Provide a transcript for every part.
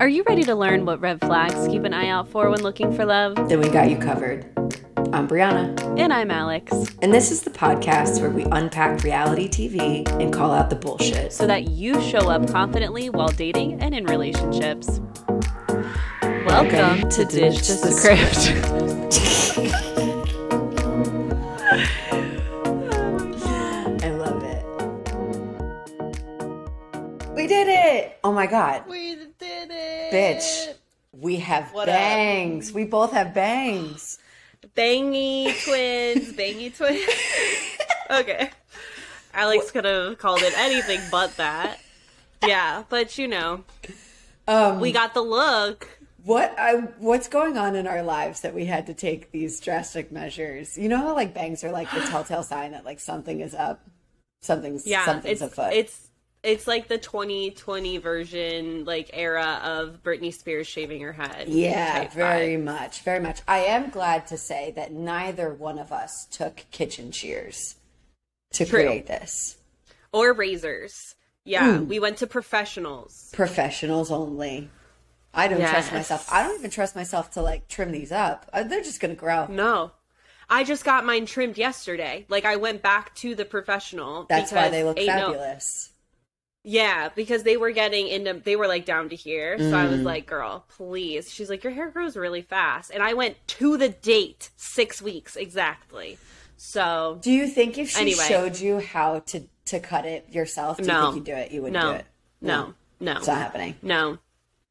Are you ready to learn what red flags keep an eye out for when looking for love? Then we got you covered. I'm Brianna, And I'm Alex. and this is the podcast where we unpack reality TV and call out the bullshit. So that you show up confidently while dating and in relationships. Welcome, to Dish to the Script. I love it. We did it! Oh my god, we did it! Bitch. We have What up? bangs. We both have bangs. Bangy twins, bangy twins. okay. Alex could have called it anything but that. Yeah, but you know, Um, we got the look. what I what's going on in our lives that we had to take these drastic measures? You know how like bangs are like the telltale sign that like something is up, something's Yeah, something's it's afoot. it's it's like the 2020 version, like era of Britney Spears shaving her head. Yeah, very vibe. much, very much. I am glad to say that neither one of us took kitchen shears to True. create this. Or razors. Yeah, Hmm. we went to professionals. Professionals only. I don't trust myself. I don't even trust myself to like trim these up. Uh, They're just gonna grow. No. I just got mine trimmed yesterday. Like I went back to the professional. That's why they look ain't no- fabulous. Yeah, because they were getting into they were like down to here. So I Mm. was like, "Girl, please." She's like, "Your hair grows really fast." And I went to the date, 6 weeks exactly. So, Do you think if she Anyway. showed you how to to cut it yourself, do you think you'd do it? You wouldn't no. do it. No. No. It's not happening. No,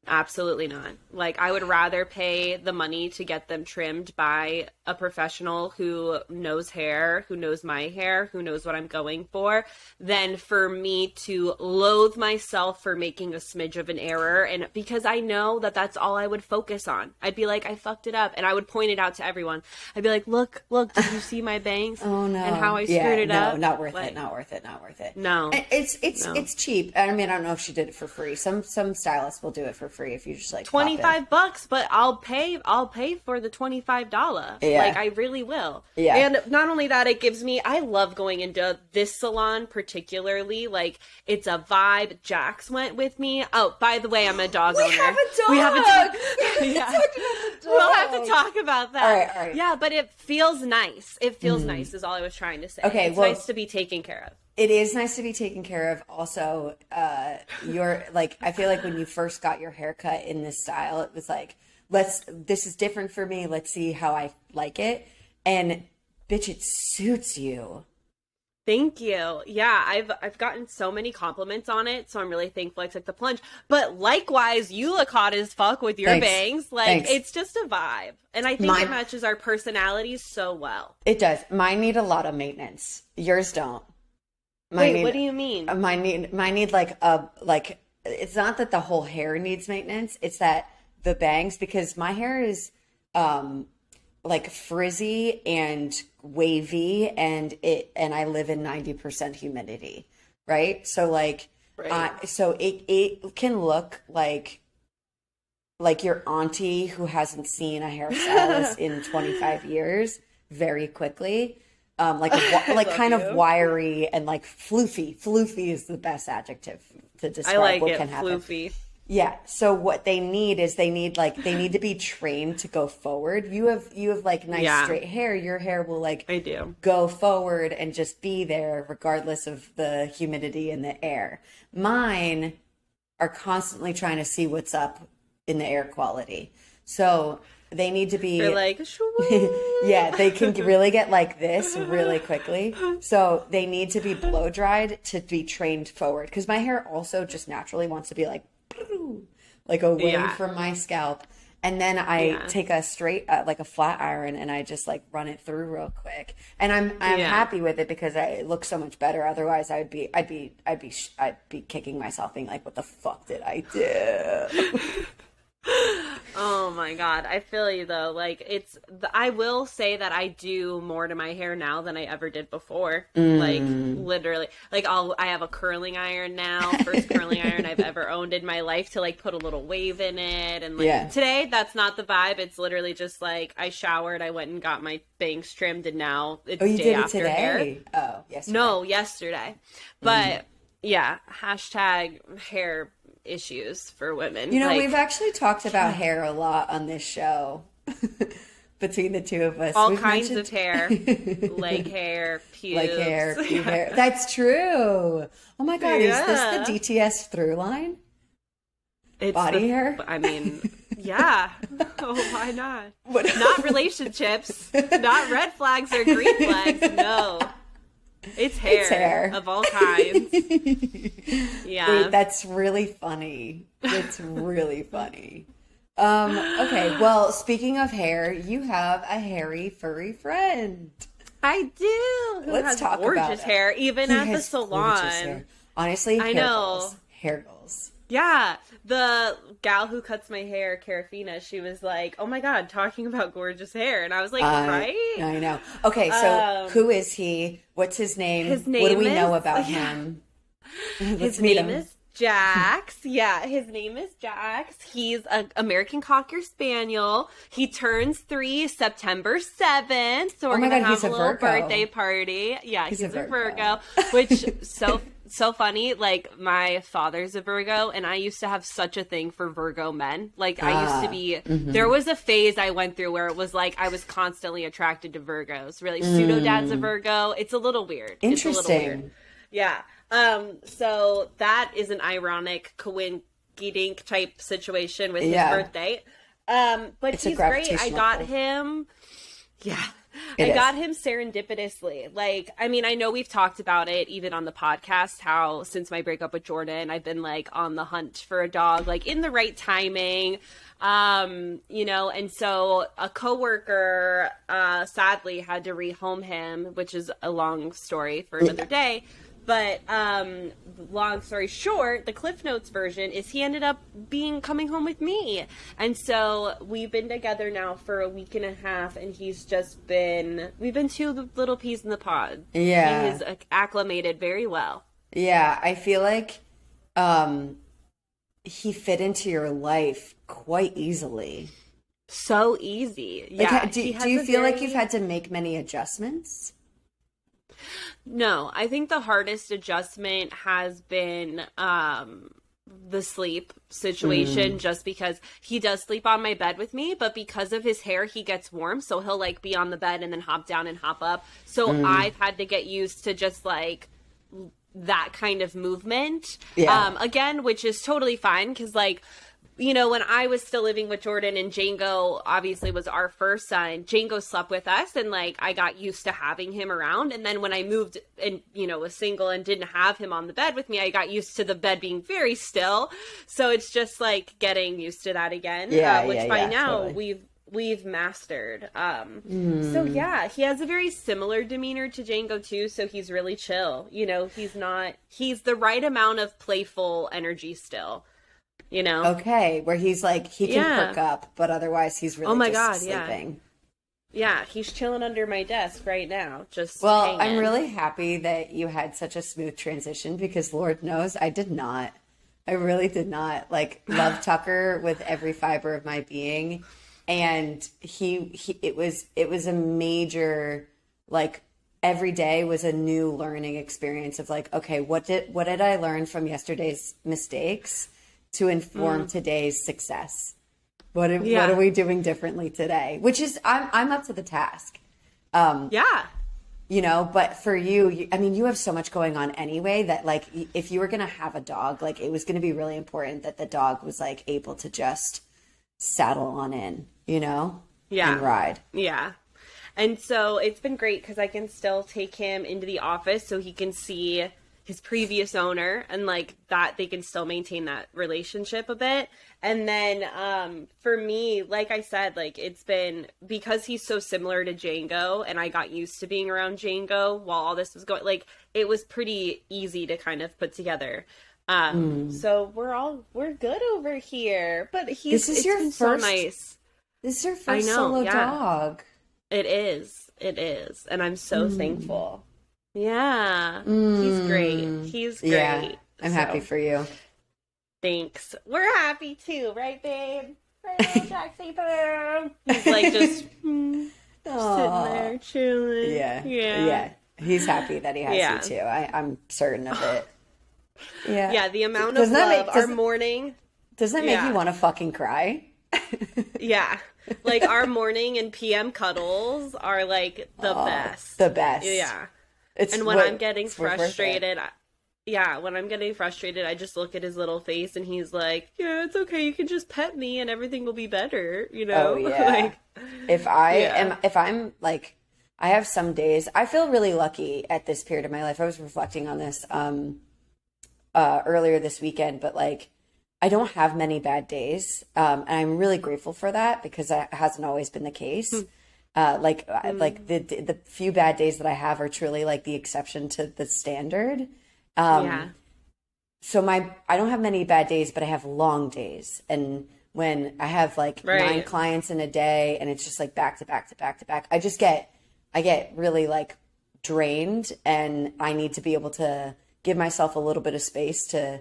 absolutely not. Like, I would rather pay the money to get them trimmed by a professional who knows hair, who knows my hair, who knows what I'm going for, than for me to loathe myself for making a smidge of an error. And because I know that that's all I would focus on, I'd be like, I fucked it up. And I would point it out to everyone. I'd be like, look, look, did you see my bangs? Oh no! And how I yeah, screwed it up. no, up? not worth Like, it. Not worth it. Not worth it. No. It's it's No. it's cheap. I mean, I don't know if she did it for free. Some some stylists will do it for free if you just like 25 bucks but i'll pay i'll pay for the 25 dollar Yeah. like i really will Yeah. and not only that it gives me i love going into this salon particularly like it's a vibe jax went with me oh by the way i'm a dog We owner have a dog. we have a dog yeah. We'll have to talk about that All right, all right. yeah but it feels nice it feels nice is all i was trying to say Okay, it's well- nice to be taken care of It is nice to be taken care of. Also, uh, you're like I feel like when you first got your haircut in this style, it was like let's this is different for me. Let's see how I like it. And bitch, it suits you. Thank you. Yeah, I've I've gotten so many compliments on it, so I'm really thankful I took the plunge. But likewise, you look hot as fuck with your Thanks. bangs. Like Thanks. it's just a vibe, and I think Mine- it matches our personalities so well. It does. Mine need a lot of maintenance. Yours don't. Mine Wait, need- what do you mean? Mine need mine need like a like it's not that the whole hair needs maintenance, it's that the bangs because my hair is um like frizzy and wavy and it and I live in 90% humidity, right? So like Right. uh, so it it can look like like your auntie who hasn't seen a hairstylist in 25 years very quickly um like like kind of wiry and like floofy floofy is the best adjective to I describe like what it, can happen floofy. Yeah so what they need is they need like they need to be trained to go forward you have you have like nice Yeah. straight hair your hair will like I do. go forward and just be there regardless of the humidity in the air. Mine are constantly trying to see what's up in the air quality. So they need to be You're like, yeah, they can really get like this really quickly. So they need to be blow dried to be trained forward because my hair also just naturally wants to be like like away Yeah. from my scalp. And then I Yeah. take a straight, uh, like a flat iron, and I just like run it through real quick. And I'm I'm Yeah. happy with it because I, it looks so much better. Otherwise, I'd be I'd be I'd be sh- I'd be kicking myself, being like, "What the fuck did I do?" Oh my god, I feel you though. Like it's, th- I will say that I do more to my hair now than I ever did before. Like Mm. literally, like I'll, I have a curling iron now, first curling iron I've ever owned in my life to like put a little wave in it. And like Yeah. today, that's not the vibe. It's literally just like I showered, I went and got my bangs trimmed, and now it's Oh, you day did it after hair. Oh, yes. No, yesterday. But yeah, hashtag hair issues for women. You know, Like, we've actually talked about hair a lot on this show. Between the two of us, all We've kinds mentioned- of hair, leg hair, pubes. like hair, pube hair. That's true. Oh my god, Yeah. is this the DTS through line? It's Body the- hair? I mean, yeah. Oh, why not? What- Not relationships. not red flags or green flags. No. It's hair, hair. of all kinds. Yeah. Wait, that's really funny. It's really funny. Um, okay, well, speaking of hair, you have a hairy, furry friend. I do. Who Let's has talk gorgeous about it. hair, even He at the salon. Honestly, I hair know. goals. Hair goals. Yeah, the gal who cuts my hair, Carafina, she was like, "Oh my god, talking about gorgeous hair," and I was like, I- "Right." I know. Okay, so Um, who is he? What's his name? his name. what do we know about yeah. him? His Let's meet name him. is Jax. yeah, his name is Jax. He's an American Cocker Spaniel. He turns three September 7th. So we're Oh going to have a a little Virgo. birthday party. Yeah, He's he's, a a Virgo. Virgo. which so so funny. Like my father's a Virgo and I used to have such a thing for Virgo men. Like I used Ah, to be mm-hmm. there was a phase I went through where it was like I was constantly attracted to Virgos. Really pseudo dad's a Virgo. It's a little weird. It's a little weird. Mm. Interesting. Yeah. Um, so that is an ironic coinkydink type situation with his Yeah. birthday. Um, but It's he's great. I got him yeah. It I is. got him serendipitously. Like, I mean, I know we've talked about it even on the podcast how since my breakup with Jordan, I've been like on the hunt for a dog, like in the right timing. Um, you know, and so a coworker uh sadly had to rehome him, which is a long story for another day. But um long story short, the Cliff Notes version is he ended up being coming home with me. And so we've been together now for a week and a half and he's just been we've been two little peas in the pod. Yeah. He is acclimated very well. Yeah, I feel like um he fit into your life quite easily. So easy. Yeah. do, do you feel like you've had to make many adjustments? No, I think the hardest adjustment has been um the sleep situation just because he does sleep on my bed with me, but because of his hair he gets warm, so he'll like be on the bed and then hop down and hop up. So I've had to get used to just like that kind of movement. Yeah. Um again, which is totally fine cuz like you know, when I was still living with Jordan and Django obviously was our first son, Django slept with us and like I got used to having him around. And then when I moved and, you know, was single and didn't have him on the bed with me, I got used to the bed being very still. So it's just like getting used to that again. Yeah, uh, which yeah, by yeah, now totally. we've we've mastered. Um so yeah, he has a very similar demeanor to Django too, so he's really chill. You know, he's not he's the right amount of playful energy still. You know? Okay, where he's like he can Yeah. perk up, but otherwise he's really Oh my just God, yeah. sleeping. Yeah, he's chilling under my desk right now. Just Well, hanging. I'm really happy that you had such a smooth transition because Lord knows I did not. I really did not. Like love Tucker with every fiber of my being and he, he it was it was a major like every day was a new learning experience of like okay, what did what did I learn from yesterday's mistakes to inform mm. today's success? What are, Yeah. what are we doing differently today? Which is I'm I'm up to the task um, Yeah. you know but for you, you i mean you have so much going on anyway that like if you were gonna have a dog like it was gonna be really important that the dog was like able to just saddle on in you know Yeah. and ride Yeah. And so it's been great because I can still take him into the office so he can see his previous owner and like that they can still maintain that relationship a bit. And then um for me, like I said, like it's been because he's so similar to Django and I got used to being around Django while all this was going like it was pretty easy to kind of put together. Um so we're all we're good over here. But he's. This is your first- so nice. this is your first know, solo yeah. dog It is. It is. And I'm so Mm. thankful. Yeah. He's great. He's great. yeah i'm So, happy for you Thanks. We're happy too, right, babe? Right, Jaxie He's like just hmm, sitting there chilling. yeah Yeah. yeah he's happy that he has Yeah. you too I, i'm certain of it Yeah. Yeah, the amount Doesn't of love make- our doesn't- morning. Doesn't that make Yeah. you want to fucking cry? Yeah. Like our morning and PM cuddles are like the best. The best. Yeah. It's And when what- I'm getting it's worth it. frustrated, I, yeah, when I'm getting frustrated, I just look at his little face and he's like, "Yeah, it's okay. You can just pet me and everything will be better." You know? Oh yeah. like, if I Yeah. am, if I'm like, I have some days. I feel really lucky at this period of my life. I was reflecting on this um, uh, earlier this weekend, but like, I don't have many bad days, um, and I'm really grateful for that because that hasn't always been the case. Uh, like, I- like the the few bad days that I have are truly like the exception to the standard. Um, yeah. so my I don't have many bad days, but I have long days. And when I have like Right. nine clients in a day and it's just like back to back to back to back, I just get I get really like drained and I need to be able to give myself a little bit of space to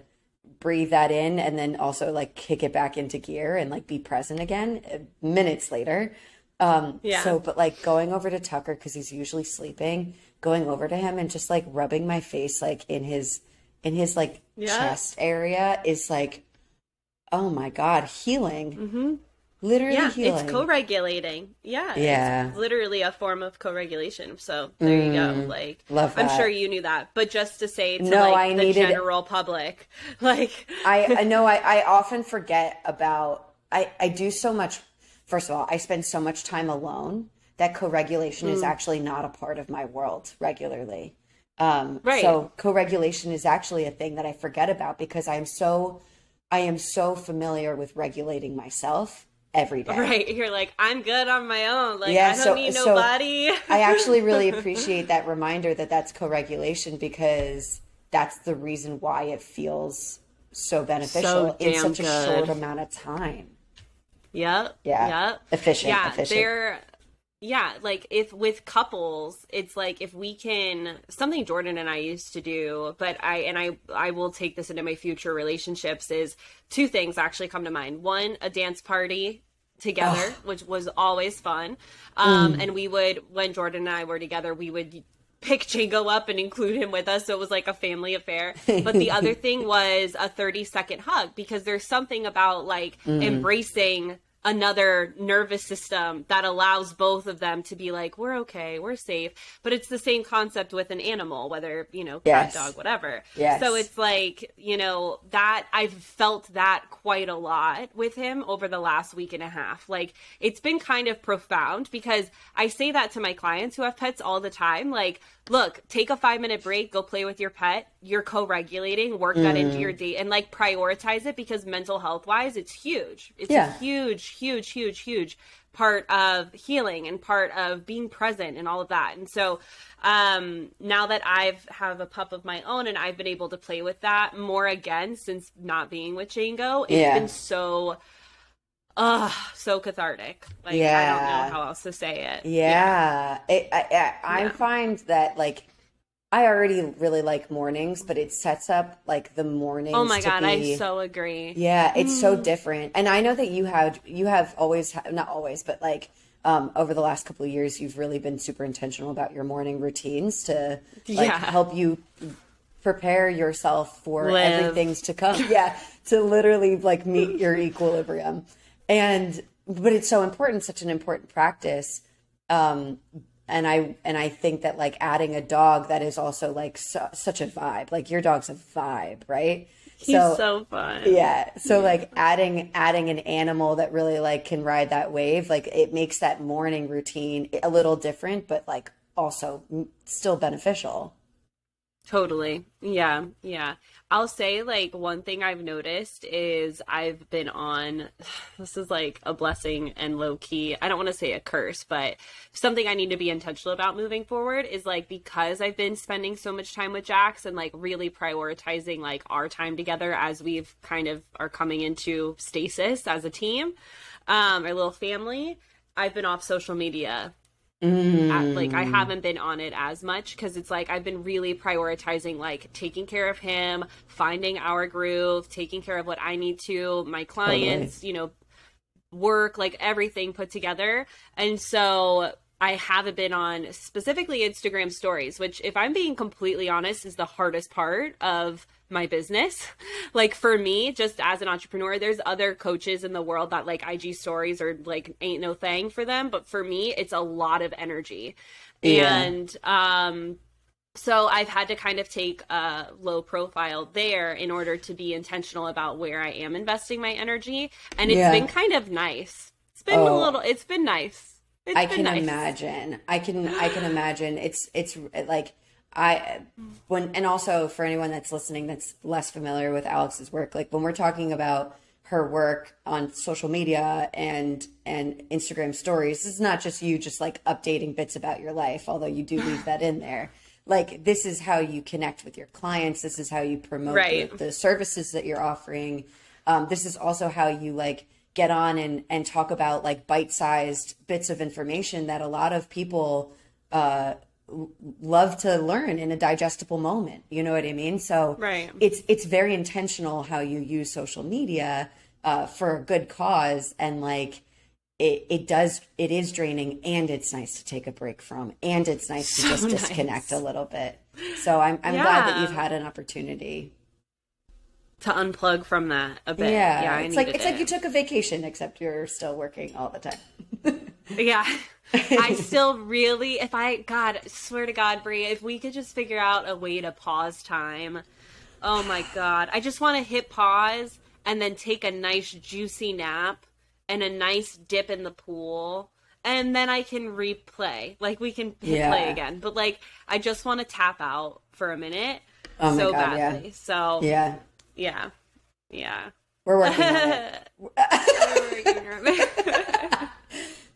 breathe that in and then also like kick it back into gear and like be present again uh, minutes later. Um Yeah. so but like going over to Tucker cuz he's usually sleeping, going over to him and just like rubbing my face like in his in his like Yeah. chest area is like oh my god, healing. Mm-hmm. Literally Yeah, healing. it's co-regulating. Yeah, Yeah. it's literally a form of co-regulation. So there you go. Like, Mm, love I'm sure you knew that, but just to say to No, like I the needed- general public, like, I, I know I, I often forget about I, I do so much first of all, I spend so much time alone that co-regulation Mm. is actually not a part of my world regularly. Um Right. so co-regulation is actually a thing that I forget about because I am so I am so familiar with regulating myself every day. right? You're like, I'm good on my own. Like, Yeah, I don't so- need so nobody. I actually really appreciate that reminder that that's co-regulation because that's the reason why it feels so beneficial in damn such a good. short amount of time. Yep. Yeah. Yep. Efficient, Yeah. efficient. They're yeah, like if with couples, it's like if we can something Jordan and I used to do, but I and I I will take this into my future relationships is two things actually come to mind. One, a dance party together, which was always fun. Um Mm. and we would when Jordan and I were together, we would pick Django up and include him with us so it was like a family affair but the other thing was a 30 second hug because there's something about like Mm. embracing another nervous system that allows both of them to be like we're okay we're safe but it's the same concept with an animal whether you know cat Yes. dog whatever Yes. so it's like you know that i've felt that quite a lot with him over the last week and a half like it's been kind of profound because i say that to my clients who have pets all the time like look take a five minute break go play with your pet you're co-regulating work that into Mm. your day and like prioritize it because mental health wise it's huge it's Yeah. a huge huge huge huge part of healing and part of being present and all of that and so um now that i've have a pup of my own and i've been able to play with that more again since not being with Django it's Yeah. been so uh so cathartic like i don't know how else to say it Yeah, It, I, I, I find that like I already really like mornings, but it sets up like the mornings. oh my god be- i so agree Yeah, it's so different. And I know that you have you have always not always, but like um, over the last couple of years, you've really been super intentional about your morning routines to like Yeah. help you prepare yourself for Live. everything's to come. yeah, to literally like meet your equilibrium. And but it's so important, such an important practice. Um, and I and I think that like adding a dog that is also like su- such a vibe. Like your dog's a vibe, right? he's so, fun yeah so like adding adding an animal that really like can ride that wave like it makes that morning routine a little different but like also still beneficial Totally. Yeah. Yeah. I'll say like one thing I've noticed is I've been on this is like a blessing and low key. I don't want to say a curse, but something I need to be intentional about moving forward is like because I've been spending so much time with Jax and like really prioritizing like our time together as we've kind of are coming into stasis as a team, um, our little family. I've been off social media at- like I mm. haven't been on it as much because it's like I've been really prioritizing like taking care of him, finding our groove, taking care of what I need to, my clients, you know, work, like everything put together. And so I haven't been on specifically Instagram stories, which if I'm being completely honest is the hardest part of my business. Like for me, just as an entrepreneur, there's other coaches in the world that like IG stories or like ain't no thing for them, but for me, it's a lot of energy. Yeah. And um so I've had to kind of take a low profile there in order to be intentional about where I am investing my energy, and it's Yeah. been kind of nice. It's been Oh. a little. It's been nice. It's I been can nice. imagine. I can I can imagine. It's it's like I when and also for anyone that's listening that's less familiar with Alex's work, like when we're talking about her work on social media and and Instagram stories, this is not just you just like updating bits about your life, although you do leave that in there. Like this is how you connect with your clients. This is how you promote Right. the, the services that you're offering. Um, this is also how you like get on and and talk about like bite-sized bits of information that a lot of people uh love to learn in a digestible moment. You know what i mean? So Right. it's it's very intentional how you use social media uh for a good cause. And like it, it does it is draining and it's nice to take a break from and it's nice to just nice. disconnect a little bit. So i'm i'm glad that you've had an opportunity. To unplug from that a bit. yeah, Yeah, I it's like it's like you took a vacation except you're still working all the time Yeah. I still really, if I, God, swear to God, Brie, if we could just figure out a way to pause time. Oh my God. I just want to hit pause and then take a nice juicy nap and a nice dip in the pool. And then I can replay. Like we can Yeah. play again. But like, I just want to tap out for a minute Oh my so God, yeah. badly. So, yeah yeah. Yeah. we're working on it yeah.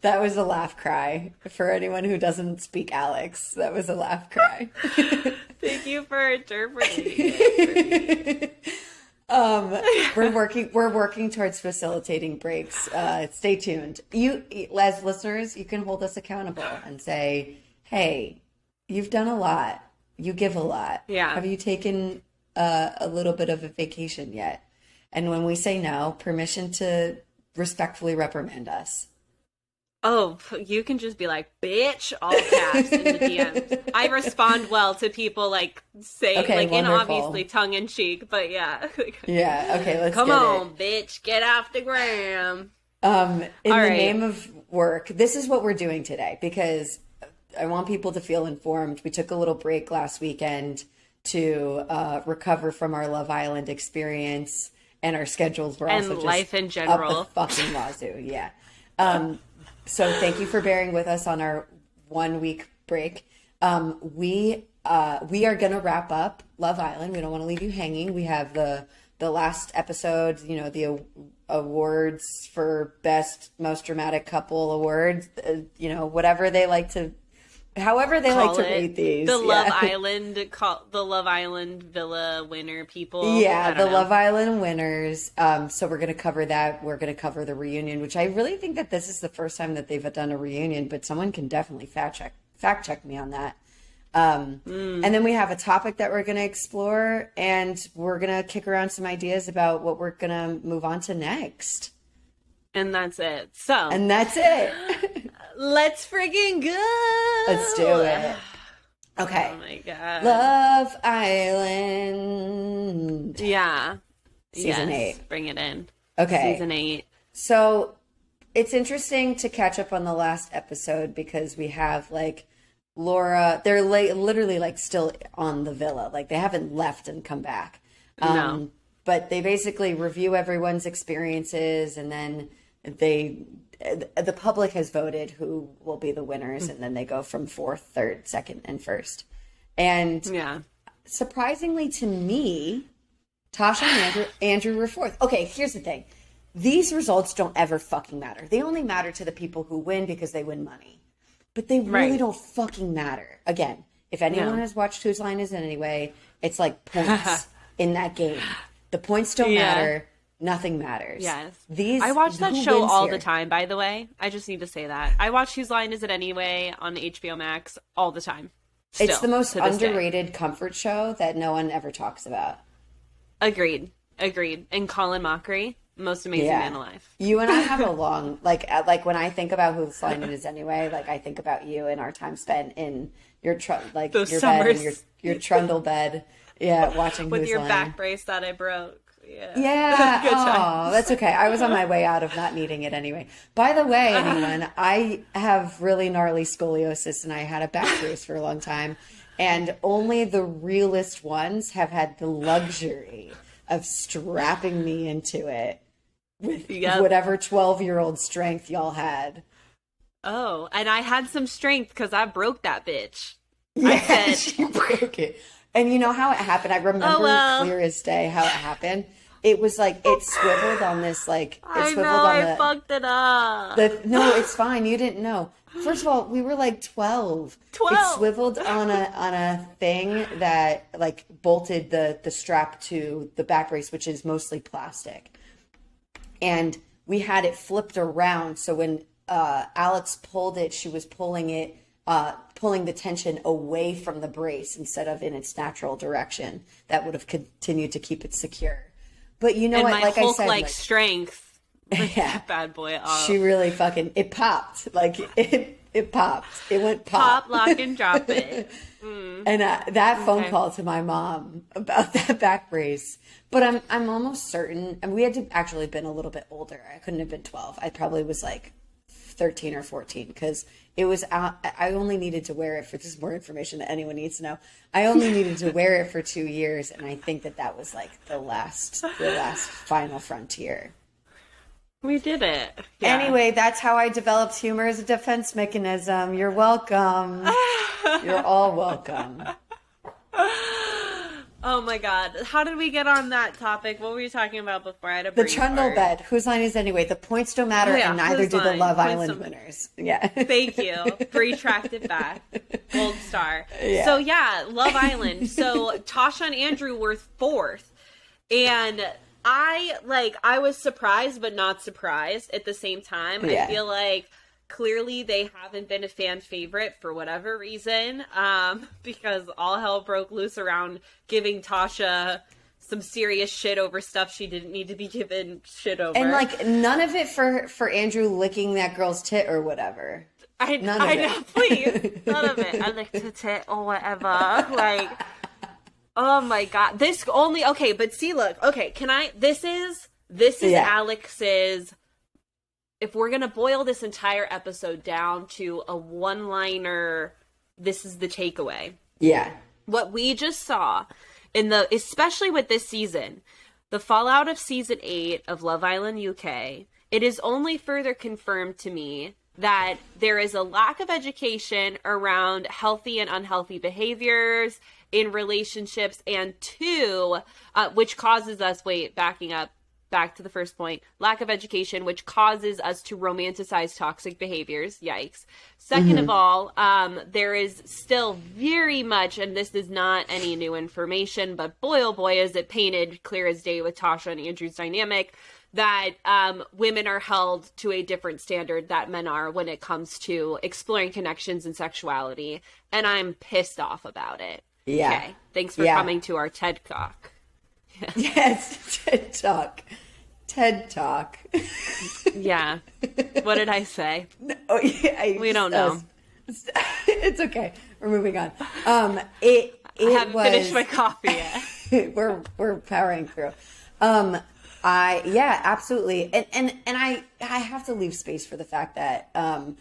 That was a laugh cry for anyone who doesn't speak Alex. That was a laugh cry. Thank you for interpreting. um, we're working. We're working towards facilitating breaks. Uh, stay tuned. You, as listeners, you can hold us accountable and say, "Hey, you've done a lot. You give a lot. Yeah. Have you taken uh, a little bit of a vacation yet?" And when we say no, permission to respectfully reprimand us. Oh, you can just be like, bitch, all caps in the DMs. I respond well to people like say, Okay, like, in wonderful. obviously tongue in cheek, but yeah. Yeah. Okay. Let's Come get it. on, bitch, get off the gram. Um, in All the right. name of work, this is what we're doing today because I want people to feel informed. We took a little break last weekend to uh, recover from our Love Island experience, and our schedules were And also just life in up general. the fucking wazoo. Yeah. Um, so thank you for bearing with us on our one week break. Um, we uh, we are gonna wrap up Love Island. We don't want to leave you hanging. We have the the last episode. You know the awards for best most dramatic couple awards. Uh, you know whatever they like to, however they Call like to it rate these. The Love Island, call, the Love Island Villa winner people. Yeah, the know. Love Island winners. Um, so we're going to cover that. We're going to cover the reunion, which I really think that this is the first time that they've done a reunion, but someone can definitely fact check fact check me on that. Um, Mm. And then we have a topic that we're going to explore, and we're going to kick around some ideas about what we're going to move on to next. And that's it. So And that's it. let's freaking go. Let's do it. Okay. Oh my god. Love Island. Yeah. Season Yes, eight. Bring it in. Okay. Season eight. So it's interesting to catch up on the last episode because we have like Laura, they're like literally like still on the villa. Like they haven't left and come back. Um, No. But they basically review everyone's experiences and then they, the public has voted who will be the winners and then they go from fourth, third, second, and first. And Yeah. surprisingly to me, Tasha and Andrew, Andrew were fourth. Okay, here's the thing. These results don't ever fucking matter. They only matter to the people who win because they win money. But they really Right. don't fucking matter. Again, if anyone No. has watched Whose Line Is It Anyway, it's like points in that game. The points don't Yeah. matter. Nothing matters. Yes. These I watch that show all here? the time, by the way. I just need to say that. I watch Whose Line Is It Anyway on HBO Max all the time. It's the most this day. underrated comfort show that no one ever talks about. Agreed. Agreed. And Colin Mochrie, most amazing Yeah. man alive. You and I have a long like uh, like when I think about whose line it is anyway. Like I think about you and our time spent in your tr- like Those your bed your your trundle bed Yeah, watching with your Line. back brace that I broke. Yeah. Yeah. Oh, that's okay. I was on my way out of not needing it anyway. By the way, anyone, I have really gnarly scoliosis and I had a back brace for a long time. And only the realest ones have had the luxury of strapping me into it with Yep. whatever 12 year old strength y'all had. Oh, and I had some strength because I broke that bitch. Yeah, said- she broke it. And you know how it happened? I remember Oh, well. clear as day how it happened. It was like it swiveled on this like it I swiveled know on I the, fucked it up. the no, it's fine. You didn't know. First of all, we were like twelve. Twelve. It swiveled on a on a thing that like bolted the the strap to the back brace, which is mostly plastic. And we had it flipped around, so when uh, Alex pulled it, she was pulling it, uh, pulling the tension away from the brace instead of in its natural direction. That would have continued to keep it secure. But you know and what? my Like I said, like like, strength. yeah. Bad boy off. She really fucking it popped like it it popped it went pop, Pop, lock, and drop it. and uh, that phone call to my mom about that back brace. But I'm I'm almost certain, and we had to actually been a little bit older. I couldn't have been 12. I probably was like 13 or 14 because it was out. I only needed to wear it for this is more information that anyone needs to know. I only needed to wear it for two years, and I think that that was like the last the last final frontier. We did it. Yeah. Anyway, that's how I developed humor as a defense mechanism. You're welcome. You're all welcome. Oh my god. How did we get on that topic? What were you talking about before? I had a The trundle fart. bed. Whose line is anyway? The points don't matter, Oh, yeah, and neither whose do the? Love Island winners. Yeah. Thank you. Retract it back. Gold star. Yeah. So yeah, Love Island. So Tasha and Andrew were fourth. And I like I was surprised but not surprised at the same time. Yeah. I feel like clearly they haven't been a fan favorite for whatever reason. Um, because all hell broke loose around giving Tasha some serious shit over stuff she didn't need to be given shit over. and like none of it for for Andrew licking that girl's tit or whatever. I, None of I it. know, please. None of it. I licked a tit or whatever. Like, oh my god. This only, okay, but see, look, okay, can I, this is, this is Yeah. Alex's, if we're gonna boil this entire episode down to a one liner, this is the takeaway Yeah. what we just saw in the especially with this season the fallout of season 8 of love island uk it is only further confirmed to me that there is a lack of education around healthy and unhealthy behaviors in relationships and two uh, which causes us wait backing up back to the first point lack of education which causes us to romanticize toxic behaviors. Yikes. 2nd of all um, there is still very much and this is not any new information but boy oh boy is it painted clear as day with tasha and andrew's dynamic that um, women are held to a different standard that men are when it comes to exploring connections and sexuality. And i'm pissed off about it. Yeah. okay. Thanks for Yeah. coming to our ted talk Yes. TED Talk. TED Talk. yeah what did i say Oh, yeah, I We don't know. It's okay. We're moving on. Um, it it I haven't was. finished my coffee yet. we're we're powering through. Um, I yeah, absolutely, and and and I I have to leave space for the fact that um,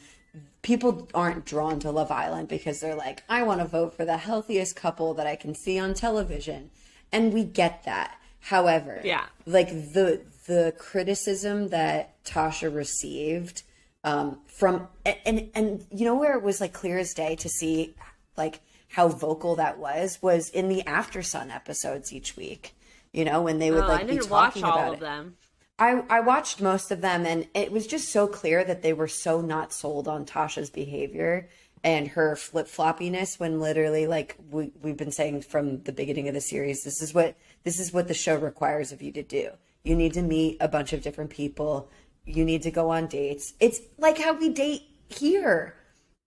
people aren't drawn to Love Island because they're like, I want to vote for the healthiest couple that I can see on television, and we get that. However, Yeah. like the the criticism that Tasha received um, from and, and you know where it was like clear as day to see like how vocal that was was in the After Sun episodes each week. You know when they would Oh, like I be talking all about of it. them. I, I watched most of them and it was just so clear that they were so not sold on Tasha's behavior and her flip floppiness when literally like we, we've been saying from the beginning of the series this is what this is what the show requires of you to do. You need to meet a bunch of different people. You need to go on dates. It's like how we date here.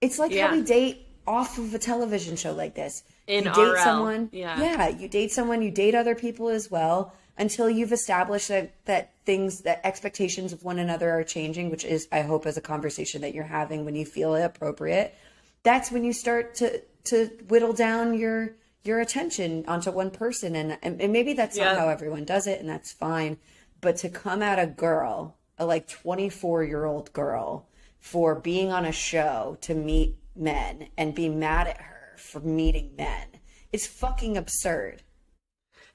It's like Yeah. how we date off of a television show like this. In you date RL, someone yeah. yeah you date someone you date other people as well until you've established that that things that expectations of one another are changing which is i hope is a conversation that you're having when you feel it appropriate that's when you start to to whittle down your your attention onto one person and, and, and maybe that's Yeah. not how everyone does it and that's fine but to come at a girl a like 24 year old girl for being on a show to meet men and be mad at her for meeting men it's fucking absurd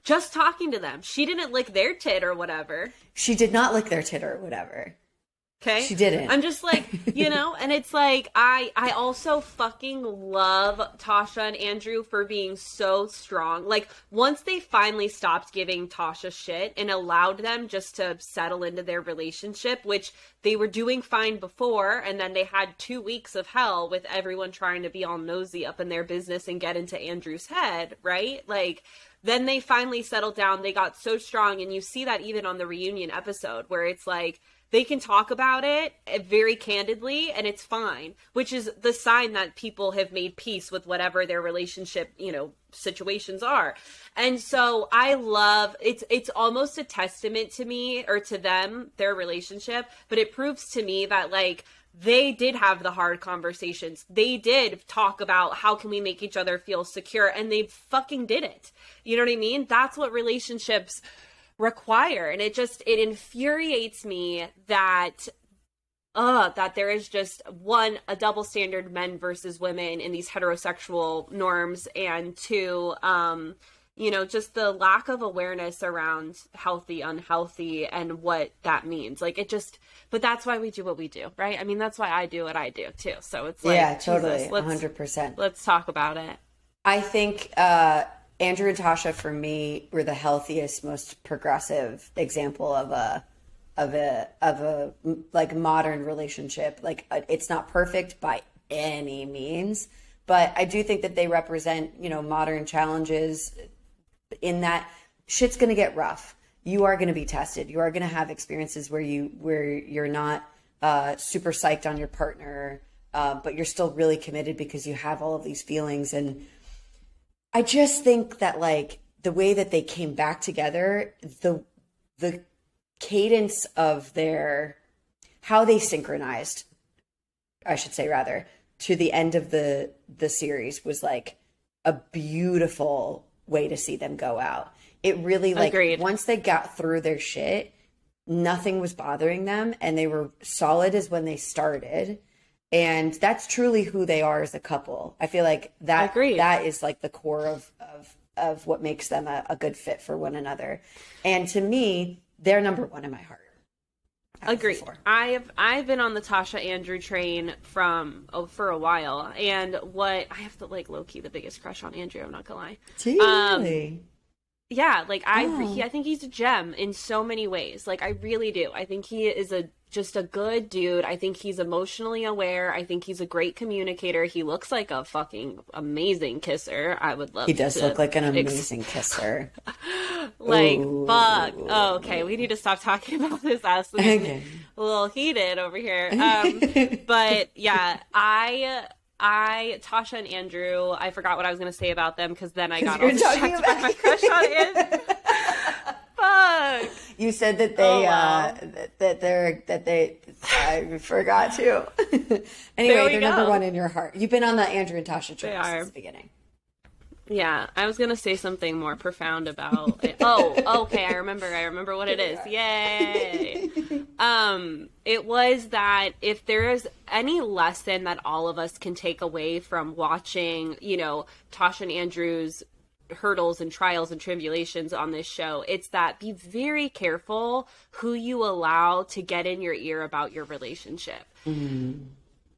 Just talking to them. She didn't lick their tit or whatever. she did not lick their tit or whatever Okay. She didn't. I'm just like, you know, and it's like I I also fucking love Tasha and Andrew for being so strong. Like once they finally stopped giving Tasha shit and allowed them just to settle into their relationship, which they were doing fine before, and then they had two weeks of hell with everyone trying to be all nosy up in their business and get into Andrew's head, right? Like then they finally settled down. They got so strong, and you see that even on the reunion episode where it's like they can talk about it eh, very candidly and it's fine which is the sign that people have made peace with whatever their relationship you know situations are and so i love it's it's almost a testament to me or to them their relationship but it proves to me that like they did have the hard conversations. They did talk about how can we make each other feel secure and they fucking did it. You know what I mean? That's what relationships require. And it just it infuriates me that uh that there is just one a double standard men versus women in these heterosexual norms and two um you know just the lack of awareness around healthy unhealthy and what that means. Like it just but that's why we do what we do right? I mean that's why i do what i do too. So it's like yeah Jesus, totally. let's 100% let's talk about it. I think uh, Andrew and Tasha for me were the healthiest, most progressive example of a of a of a like modern relationship. Like uh, it's not perfect by any means, but I do think that they represent you know modern challenges in that shit's to get rough. You are to be tested. You are to have experiences where you where you're not uh, super psyched on your partner, uh, but you're still really committed because you have all of these feelings and I just think that like the way that they came back together, the the cadence of their how they synchronized, I should say rather, to the end of the the series was like a beautiful way to see them go out. It really like Agreed. once they got through their shit, nothing was bothering them and they were solid as when they started. And that's truly who they are as a couple. I feel like that that is like the core of of of what makes them a, a good fit for one another. And to me, they're number one in my heart. out of the Agreed. four. I've I've been on the Tasha Andrew train from oh, for a while, and what I have the like low key the biggest crush on Andrew. I'm not gonna lie. Um, really? Yeah, like I Oh. he, I think he's a gem in so many ways. Like I really do. I think he is a just a good dude. I think he's emotionally aware. I think he's a great communicator. He looks like a fucking amazing kisser. I would love he does to look like an ex- amazing kisser. like Ooh. fuck. Oh, okay, we need to stop talking about this ass. Okay. a little heated over here. Um, but yeah, I. I Tasha and Andrew. I forgot what I was going to say about them because then I got all distracted by my crush on Andrew. Fuck. You said that they Oh, wow. uh that, that they're that they I forgot to. Anyway, they're number one in your heart. You've been on the Andrew and Tasha They since the beginning. Yeah, I was gonna say something more profound about it. Oh, okay, I remember. I remember what it is. Yay! Um, it was that if there is any lesson that all of us can take away from watching, you know, Tasha and Andrew's hurdles and trials and tribulations on this show, it's that be very careful who you allow to get in your ear about your relationship mm-hmm.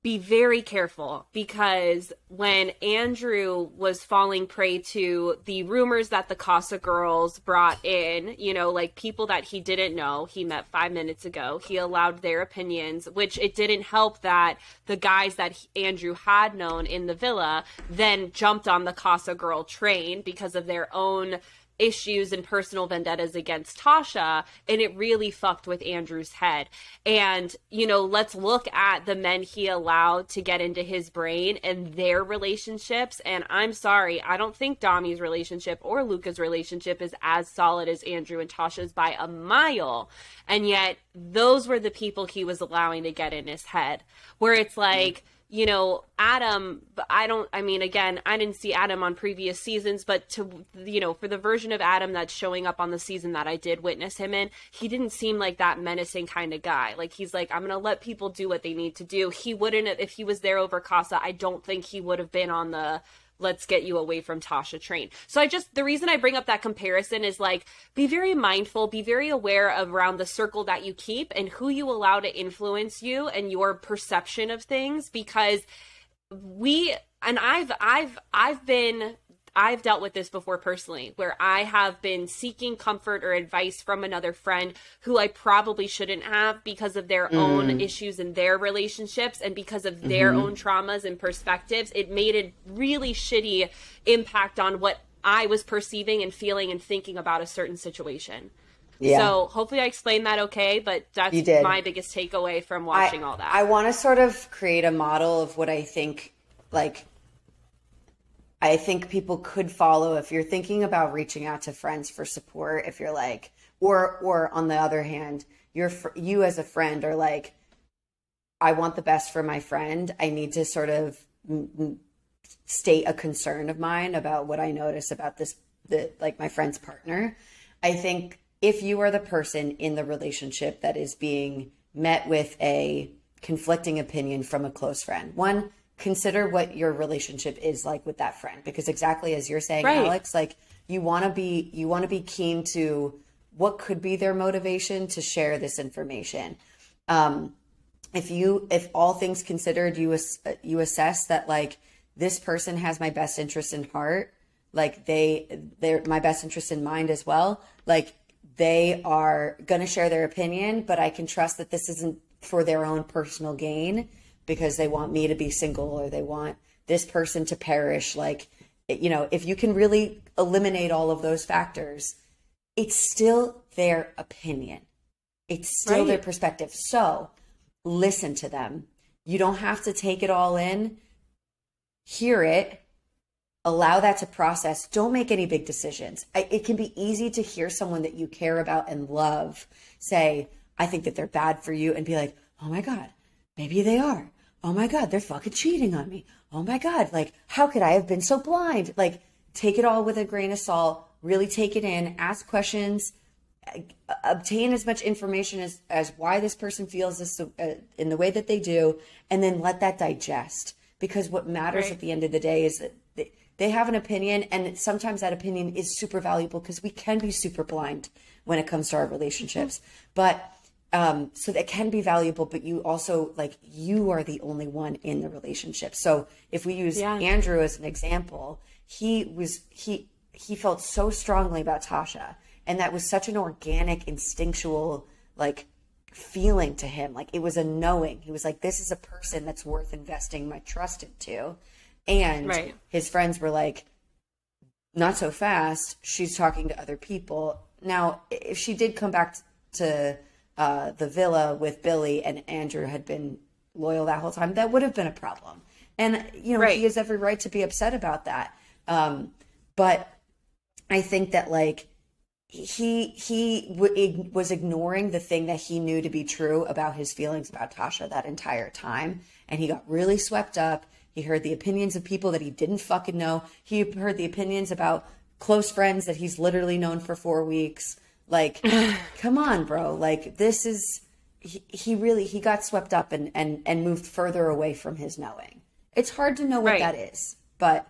Be very careful because when Andrew was falling prey to the rumors that the Casa girls brought in, you know, like people that he didn't know, he met five minutes ago, he allowed their opinions, which it didn't help that the guys that he- Andrew had known in the villa then jumped on the Casa girl train because of their own issues and personal vendettas against Tasha, and it really fucked with Andrew's head. And, you know, let's look at the men he allowed to get into his brain and their relationships. And I'm sorry, I don't think Dami's relationship or Luca's relationship is as solid as Andrew and Tasha's by a mile. And yet, those were the people he was allowing to get in his head, where it's like, you know, Adam, I don't, I mean, again, I didn't see Adam on previous seasons, but to, you know, for the version of Adam that's showing up on the season that I did witness him in, he didn't seem like that menacing kind of guy. Like, he's like, I'm going to let people do what they need to do. He wouldn't, if he was there over Casa, I don't think he would have been on the, let's get you away from Tasha train. So I just the reason I bring up that comparison is like be very mindful, be very aware of around the circle that you keep and who you allow to influence you and your perception of things because we and I've I've I've been I've dealt with this before personally, where I have been seeking comfort or advice from another friend who I probably shouldn't have because of their mm. own issues in their relationships and because of their mm-hmm. own traumas and perspectives. It made a really shitty impact on what I was perceiving and feeling and thinking about a certain situation. Yeah. So hopefully I explained that okay, but that's my biggest takeaway from watching I, all that. I want to sort of create a model of what I think like I think people could follow if you're thinking about reaching out to friends for support. If you're like, or or on the other hand, you're you as a friend are like, I want the best for my friend. I need to sort of state a concern of mine about what I notice about this, the like my friend's partner. I think if you are the person in the relationship that is being met with a conflicting opinion from a close friend, one consider what your relationship is like with that friend. Because exactly as you're saying right. alex like you want to be you want to be keen to what could be their motivation to share this information. Um if you if all things considered you you assess that like this person has my best interest in heart like they they're my best interest in mind as well like they are going to share their opinion but i can trust that this isn't for their own personal gain because they want me to be single or they want this person to perish. Like you know if you can really eliminate all of those factors it's still their opinion. It's still right. their perspective. So listen to them. You don't have to take it all in. Hear it. Allow that to process. Don't make any big decisions. It can be easy to hear someone that you care about and love say i think that they're bad for you and be like oh my god maybe they are oh my God, they're fucking cheating on me. Oh my God, like, how could I have been so blind? Like, take it all with a grain of salt, really take it in, ask questions, obtain as much information as, as why this person feels this uh, in the way that they do, and then let that digest. Because what matters right. at the end of the day is that they, they have an opinion, and sometimes that opinion is super valuable because we can be super blind when it comes to our relationships. But um, so that can be valuable, but you also like you are the only one in the relationship. So if we use yeah. Andrew as an example, he was he he felt so strongly about Tasha, and that was such an organic, instinctual like feeling to him. Like it was a knowing. He was like, "This is a person that's worth investing my trust into," and right. his friends were like, "Not so fast. She's talking to other people." Now, if she did come back to uh, the villa with Billy and Andrew had been loyal that whole time, that would have been a problem. And you know, right. he has every right to be upset about that. Um, but I think that like he he w- was ignoring the thing that he knew to be true about his feelings about Tasha that entire time, and he got really swept up. He heard the opinions of people that he didn't fucking know. He heard the opinions about close friends that he's literally known for four weeks. Like, come on, bro. Like, this is he, he, really he got swept up and and and moved further away from his knowing. It's hard to know what right. that is, but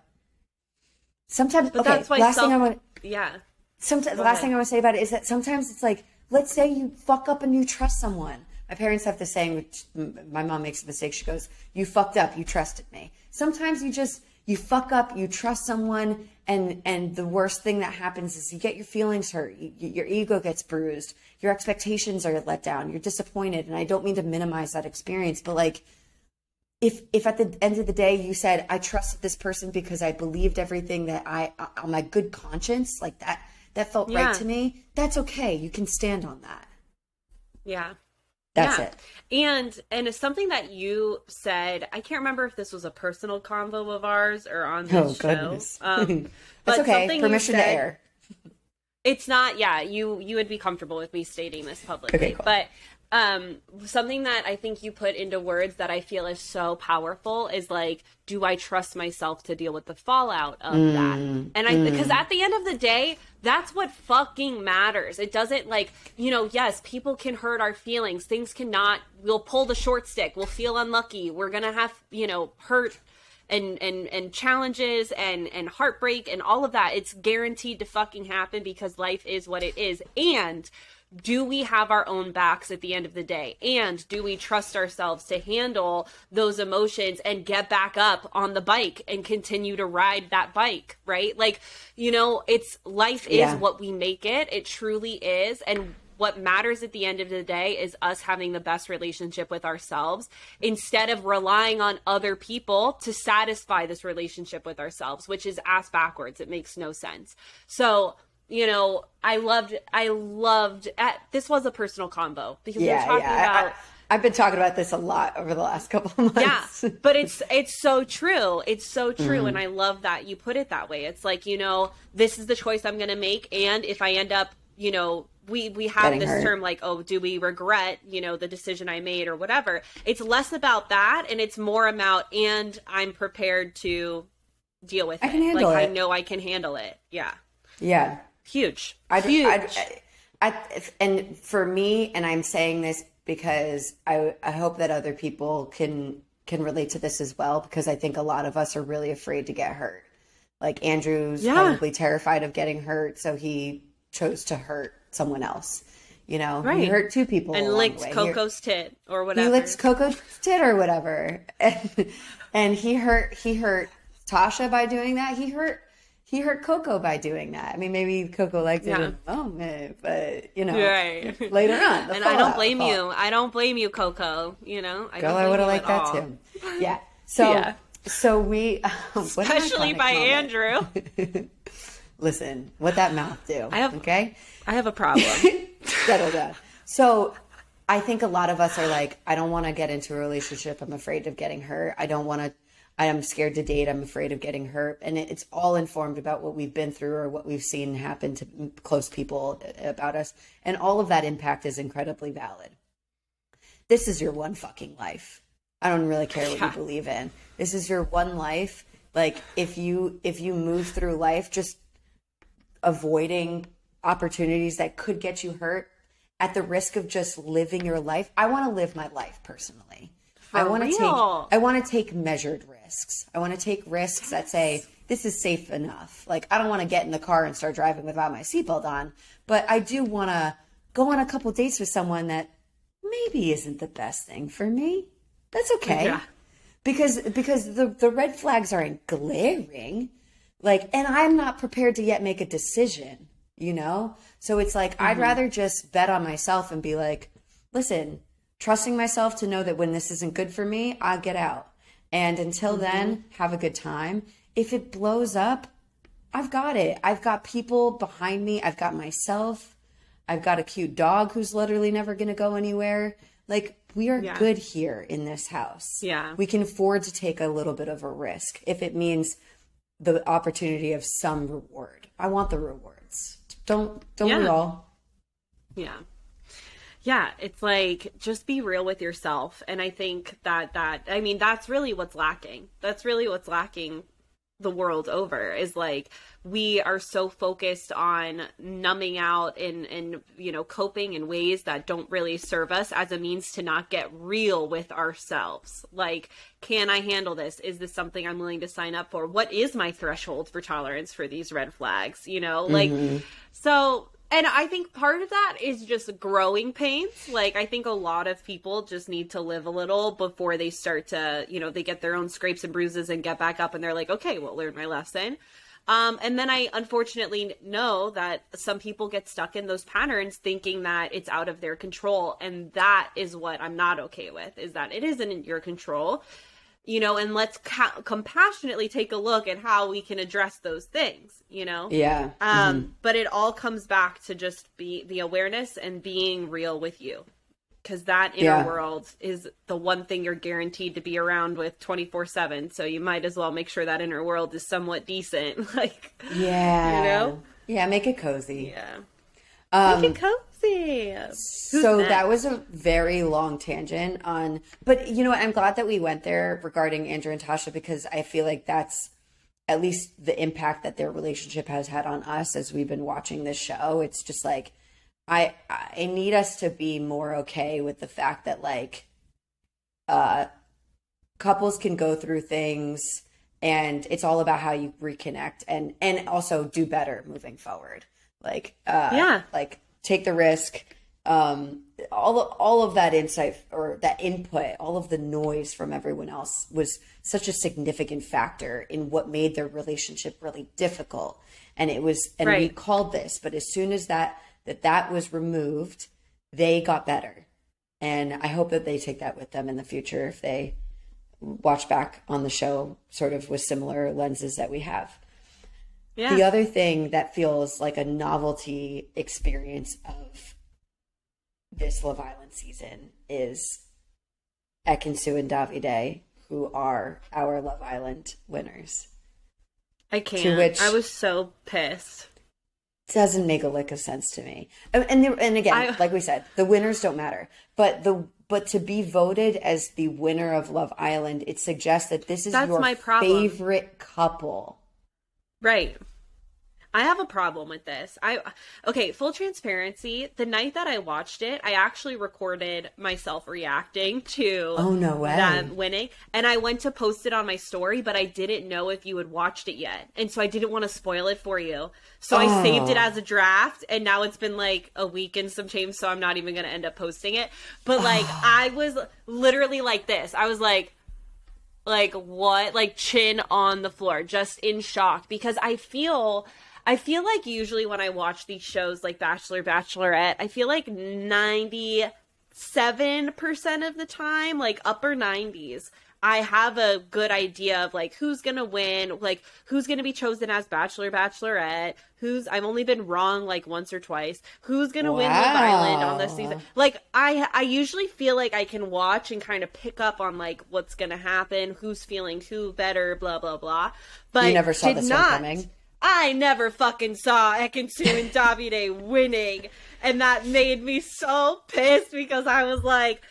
sometimes. But okay, last self, thing I want. Yeah. Sometimes the last thing I want to say about it is that sometimes it's like, let's say you fuck up and you trust someone. My parents have the saying, which my mom makes a mistake. She goes, "You fucked up. You trusted me." Sometimes you just you fuck up, you trust someone, and and the worst thing that happens is you get your feelings hurt, you, your ego gets bruised, your expectations are let down, you're disappointed, and I don't mean to minimize that experience, but like if if at the end of the day you said I trusted this person because I believed everything that I uh, on my good conscience, like that that felt yeah. right to me, that's okay. You can stand on that. Yeah. That's yeah. it. And and it's something that you said. I can't remember if this was a personal convo of ours or on the oh, show. Goodness. Um, That's okay. Permission said, to air. It's not. Yeah, you you would be comfortable with me stating this publicly, okay, cool. but um something that I think you put into words that I feel is so powerful is like do I trust myself to deal with the fallout of mm, that? And I because mm. at the end of the day, that's what fucking matters. It doesn't like, you know, yes, people can hurt our feelings. Things cannot we'll pull the short stick. We'll feel unlucky. We're going to have, you know, hurt and and and challenges and and heartbreak and all of that. It's guaranteed to fucking happen because life is what it is. And do we have our own backs at the end of the day? And do we trust ourselves to handle those emotions and get back up on the bike and continue to ride that bike, right? Like, you know, it's life is yeah. what we make it. It truly is. And what matters at the end of the day is us having the best relationship with ourselves instead of relying on other people to satisfy this relationship with ourselves, which is ass backwards. It makes no sense. So, you know, I loved, I loved, at, this was a personal combo because yeah, we're talking yeah. about. I, have been talking about this a lot over the last couple of months. Yeah, but it's it's so true. It's so true, mm. and I love that you put it that way. It's like you know, this is the choice I'm going to make, and if I end up, you know, we we have Getting this hurt. term like, oh, do we regret you know the decision I made or whatever? It's less about that, and it's more about, and I'm prepared to deal with I it. Can handle like it. I know I can handle it. Yeah. Yeah. Huge. I'd, Huge. I'd, I, and for me, and I'm saying this because I, I hope that other people can can relate to this as well because I think a lot of us are really afraid to get hurt. Like Andrew's yeah. probably terrified of getting hurt, so he chose to hurt someone else. You know, right. he hurt two people and licked Coco's tit or whatever. He licked Coco's tit or whatever, and, and he hurt he hurt Tasha by doing that. He hurt he hurt Coco by doing that. I mean, maybe Coco liked it in the moment, but you know, right. later on. and I don't blame you. I don't blame you, Coco. You know, I Girl, I would have liked that all. too. Yeah. So, yeah. so we, especially by moment. Andrew. Listen, what that mouth do? I have okay. I have a problem. Settle down. So, I think a lot of us are like, I don't want to get into a relationship. I'm afraid of getting hurt. I don't want to I am scared to date. I'm afraid of getting hurt. And it's all informed about what we've been through or what we've seen happen to close people about us. And all of that impact is incredibly valid. This is your one fucking life. I don't really care what yeah. you believe in. This is your one life. Like if you if you move through life just avoiding opportunities that could get you hurt at the risk of just living your life. I want to live my life personally. I want to take I want to take measured risks. I want to take risks that say this is safe enough. Like I don't want to get in the car and start driving without my seatbelt on, but I do want to go on a couple dates with someone that maybe isn't the best thing for me. That's okay. Yeah. Because because the the red flags aren't glaring. Like and I'm not prepared to yet make a decision, you know? So it's like mm-hmm. I'd rather just bet on myself and be like, "Listen, trusting myself to know that when this isn't good for me, I'll get out. And until mm-hmm. then, have a good time. If it blows up, I've got it. I've got people behind me. I've got myself. I've got a cute dog who's literally never going to go anywhere. Like, we are yeah. good here in this house. Yeah. We can afford to take a little bit of a risk if it means the opportunity of some reward. I want the rewards. Don't don't yeah. we all? Yeah yeah it's like just be real with yourself and i think that that i mean that's really what's lacking. That's really what's lacking the world over is like we are so focused on numbing out and and you know coping in ways that don't really serve us as a means to not get real with ourselves. Like can i handle this? Is this something i'm willing to sign up for? What is my threshold for tolerance for these red flags? You know like mm-hmm. so and I think part of that is just growing pains. Like I think a lot of people just need to live a little before they start to, you know, they get their own scrapes and bruises and get back up and they're like, okay, well, learn my lesson. Um, and then I unfortunately know that some people get stuck in those patterns thinking that it's out of their control. And that is what I'm not okay with is that it isn't in your control you know, and let's ca- compassionately take a look at how we can address those things, you know? Yeah. Um, mm-hmm. but it all comes back to just be the awareness and being real with you. Cause that inner yeah. world is the one thing you're guaranteed to be around with 24 seven. So you might as well make sure that inner world is somewhat decent. like, yeah, you know? Yeah. Make it cozy. Yeah. Um, Make it cozy. Who's so next? that was a very long tangent on, but you know what? I'm glad that we went there regarding Andrew and Tasha because I feel like that's at least the impact that their relationship has had on us as we've been watching this show. It's just like I I need us to be more okay with the fact that like uh couples can go through things and it's all about how you reconnect and and also do better moving forward like uh Yeah. like take the risk. Um all all of that insight or that input all of the noise from everyone else was such a significant factor in what made their relationship really difficult. And it was and we called this but as soon as that that that was removed they got better. And i hope that they take that with them in the future if they watch back on the show sort of with similar lenses that we have yeah. the other thing that feels like a novelty experience of this Love Island season is Ekin-Su and Davide, who are our Love Island winners. I can't. which- I was so pissed. Doesn't make a lick of sense to me. And and, there- and again, I- like we said, the winners don't matter. But the but to be voted as the winner of Love Island, it suggests that this is your favorite couple. Right. I have a problem with this. I okay, full transparency, the night that I watched it, I actually recorded myself reacting to Oh, no way. them winning and I went to post it on my story, but I didn't know if you had watched it yet. And so I didn't want to spoil it for you. So I saved it Oh. as a draft and now it's been like a week and some change, so I'm not even going to end up posting it. But like I was literally like this. I was like like what like chin on the floor just in shock because i feel i feel like usually when i watch these shows like bachelor bachelorette i feel like 97% of the time like upper 90s i have a good idea of like who's gonna win like who's gonna be chosen as bachelor bachelorette who's i've only been wrong like once or twice. Who's gonna win love island on this season? Like i i usually feel like i can watch and kind of pick up on like what's gonna happen who's feeling who better blah blah blah. But You never saw did this one not. coming? i never fucking saw ekin-su and davide winning and that made me so pissed because i was like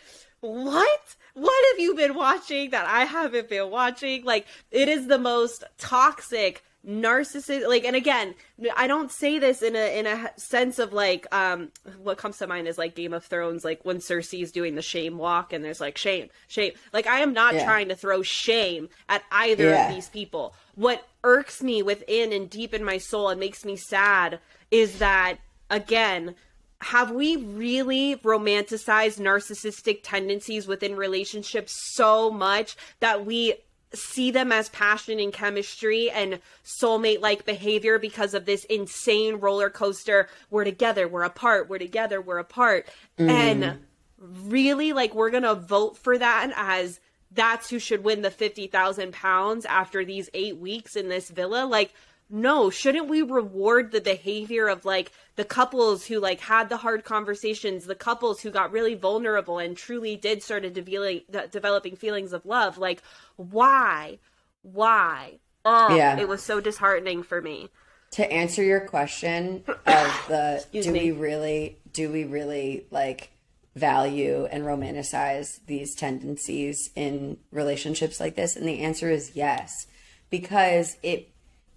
what what have you been watching that i haven't been watching like it is the most toxic narcissist like and again i don't say this in a in a sense of like um what comes to mind is like game of thrones like when cersei's doing the shame walk and there's like shame shame like i am not Yeah. trying to throw shame at either Yeah. of these people what irks me within and deep in my soul and makes me sad is that again have we really romanticized narcissistic tendencies within relationships so much that we see them as passion and chemistry and soulmate like behavior because of this insane roller coaster? We're together we're apart we're together we're apart. Mm-hmm. And really like we're gonna vote for that as that's who should win the 50,000 pounds after these eight weeks in this villa. Like no shouldn't we reward the behavior of like the couples who like had the hard conversations the couples who got really vulnerable and truly did start developing developing feelings of love? Like why? Why? Oh Yeah. it was so disheartening for me. To answer your question of the do me. we really do we really like value and romanticize these tendencies in relationships like this? And the answer is yes. Because it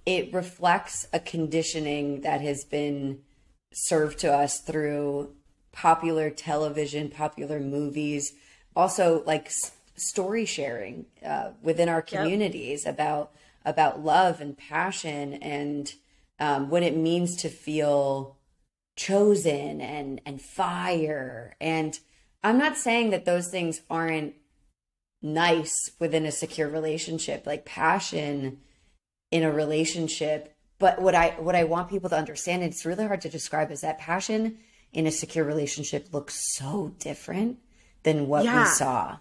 it reflects a conditioning that has been served to us through popular television popular movies also like s- story sharing uh, within our communities about about love and passion and um, what it means to feel chosen and and fire. And i'm not saying that those things aren't nice within a secure relationship. Like passion in a relationship but what i what i want people to understand and it's really hard to describe is that passion in a secure relationship looks so different than what Yeah. we saw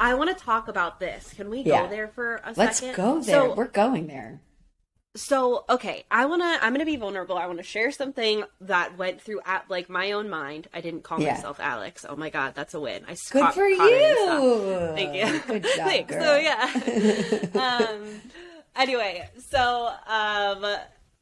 i want to talk about this can we Yeah. go there for a let's second go there So- we're going there so okay i want to i'm going to be vulnerable i want to share something that went through at like my own mind i didn't call Yeah. myself alex oh my god that's a win i good caught- for caught it in stuff. you thank you good job Thanks. girl. so yeah um anyway so um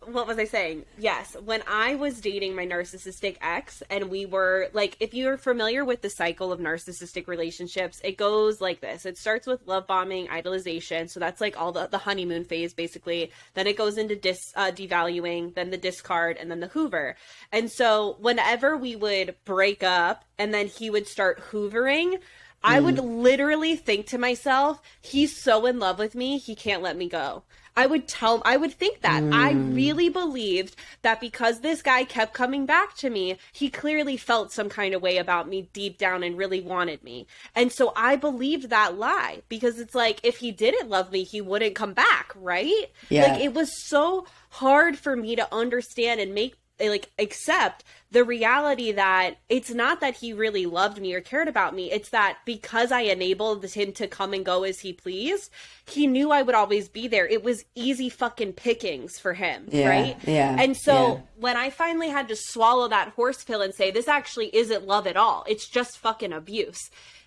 what was I saying? Yes, when I was dating my narcissistic ex, and we were like, if you're familiar with the cycle of narcissistic relationships, it goes like this. It starts with love bombing, idolization. So that's like all the, the honeymoon phase, basically. Then it goes into dis, uh, devaluing, then the discard, and then the hoover. And so whenever we would break up and then he would start hoovering, I would mm. literally think to myself, he's so in love with me, he can't let me go. I would tell, I would think that. I mm. really believed that because this guy kept coming back to me, he clearly felt some kind of way about me deep down and really wanted me. And so I believed that lie because it's like, if he didn't love me, he wouldn't come back, right? Yeah. Like it was so hard for me to understand and make like accept the reality that it's not that he really loved me or cared about me. It's that because i enabled him to come and go as he pleased he knew i would always be there. It was easy fucking pickings for him Yeah, right? yeah, and so yeah. when i finally had to swallow that horse pill and say this actually isn't love at all. It's just fucking abuse.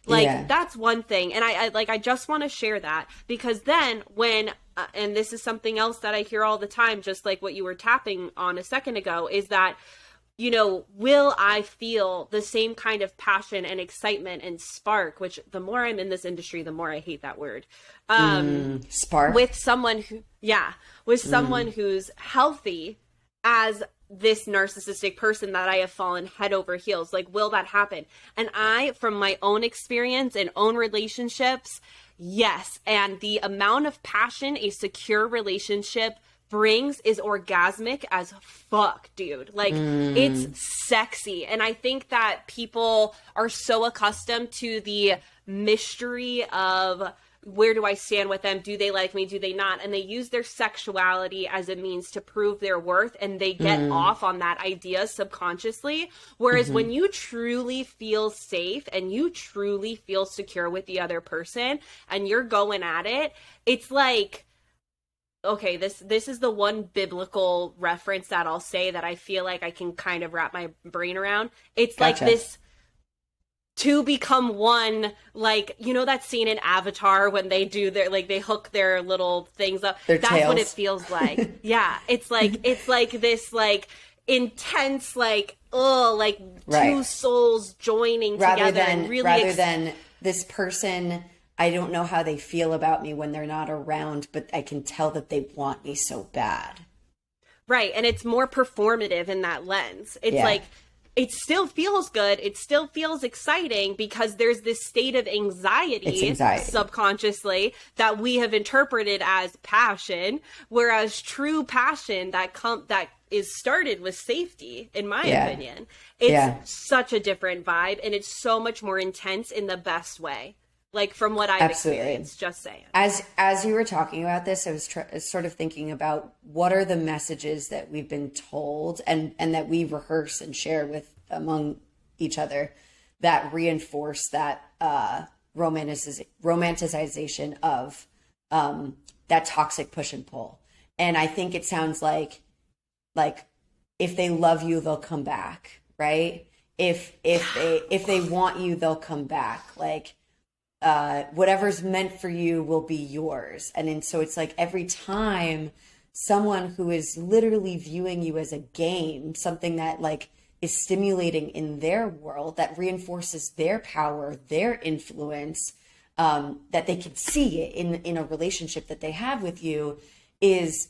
Like Yeah. that's one thing. And I, I like i just want to share that because then when uh, and this is something else that i hear all the time just like what you were tapping on a second ago is that you know will i feel the same kind of passion and excitement and spark which the more i'm in this industry the more i hate that word um Spark. with someone who yeah with someone who's healthy as this narcissistic person that I have fallen head over heels. Like, will that happen? And I, from my own experience and own relationships, yes. And the amount of passion a secure relationship brings is orgasmic as fuck, dude. Like, mm. it's sexy. And I think that people are so accustomed to the mystery of where do I stand with them? Do they like me? Do they not? And they use their sexuality as a means to prove their worth and they get mm. off on that idea subconsciously. Whereas when mm-hmm. you truly feel safe and you truly feel secure with the other person and you're going at it, it's like okay this this is the one biblical reference that I'll say that I feel like I can kind of wrap my brain around. It's like this to become one like you know that scene in avatar when they do their like they hook their little things up Their that's what it feels like yeah it's like it's like this like intense like oh like two souls joining rather together than and really rather ex- than this person I don't know how they feel about me when they're not around, but I can tell that they want me so bad. Right. And it's more performative in that lens. It's Yeah. like, it still feels good. It still feels exciting because there's this state of anxiety, anxiety. subconsciously that we have interpreted as passion, whereas true passion that come that is started with safety, in my Yeah. opinion. It's Yeah. such a different vibe and it's so much more intense in the best way. Like from what I've Absolutely. experienced, just saying. As as you were talking about this, I was tr- sort of thinking about what are the messages that we've been told and and that we rehearse and share with among each other that reinforce that uh, romanticiz- romanticization of um, that toxic push and pull. And I think it sounds like like if they love you, they'll come back, right? If if they if they want you, they'll come back. Like uh, whatever's meant for you will be yours. And then so it's like every time someone who is literally viewing you as a game, something that like is stimulating in their world that reinforces their power, their influence, um, that they can see it in in a relationship that they have with you, is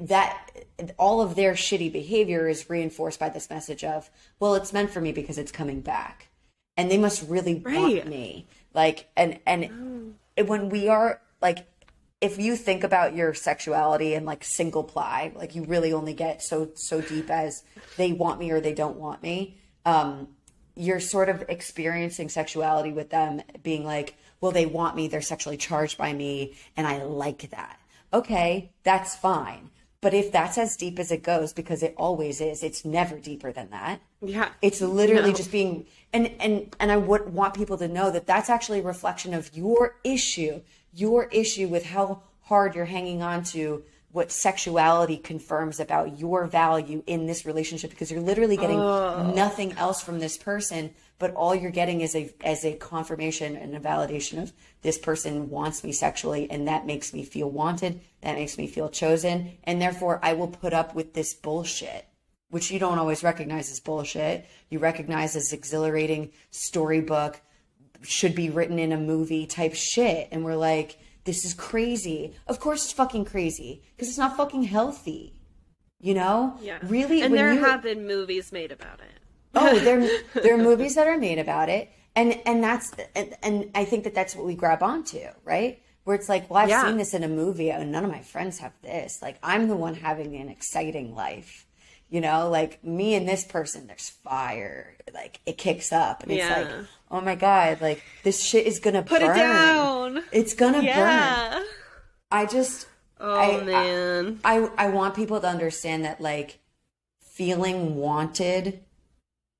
that all of their shitty behavior is reinforced by this message of, well, it's meant for me because it's coming back. And they must really Right. want me. Like and and when we are like if you think about your sexuality and like single ply, like you really only get so so deep as they want me or they don't want me. Um you're sort of experiencing sexuality with them being like, well, they want me, they're sexually charged by me, and I like that. Okay, that's fine. But if that's as deep as it goes, because it always is, it's never deeper than that. Yeah. It's literally No. just being and and and I would want people to know that that's actually a reflection of your issue, your issue with how hard you're hanging on to what sexuality confirms about your value in this relationship because you're literally getting nothing else from this person but all you're getting is a as a confirmation and a validation of this person wants me sexually and that makes me feel wanted that makes me feel chosen and therefore I will put up with this bullshit which you don't always recognize as bullshit you recognize as exhilarating storybook should be written in a movie type shit and we're like this is crazy of course it's fucking crazy because it's not fucking healthy you know Yeah. really And there you- have been movies made about it. Oh there there are movies that are made about it. And and that's and, and i think that that's what we grab onto right? Where it's like well i've Yeah. seen this in a movie and none of my friends have this. Like i'm the one having an exciting life. You know like me and this person there's fire. Like it kicks up. And it's like oh my god like this shit is gonna Put burn. it down. it's gonna burn. I just Oh I- I- man. I I want people to understand that like feeling wanted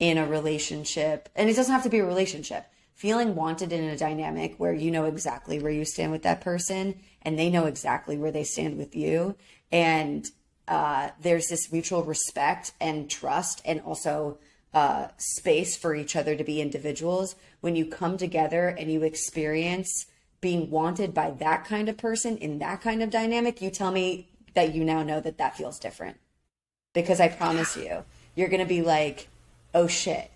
in a relationship, and it doesn't have to be a relationship. Feeling wanted in a dynamic where you know exactly where you stand with that person, and they know exactly where they stand with you, and uh, there's this mutual respect and trust, and also uh, space for each other to be individuals. When you come together and you experience being wanted by that kind of person in that kind of dynamic, you tell me that you now know that that feels different. Because I promise you, you're going to be like, oh shit,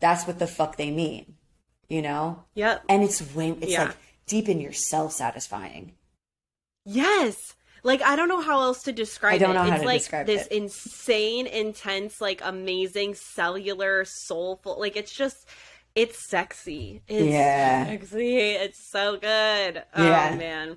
that's what the fuck they mean, you know? Yep. And it's way, it's Yeah. like deep in yourself satisfying. Yes. Like I don't know how else to describe it. I don't it. know how it's to like describe this it. insane, intense, like amazing, cellular, soulful. Like it's just, it's sexy. It's Yeah. sexy. It's so good. Oh, yeah. Oh man.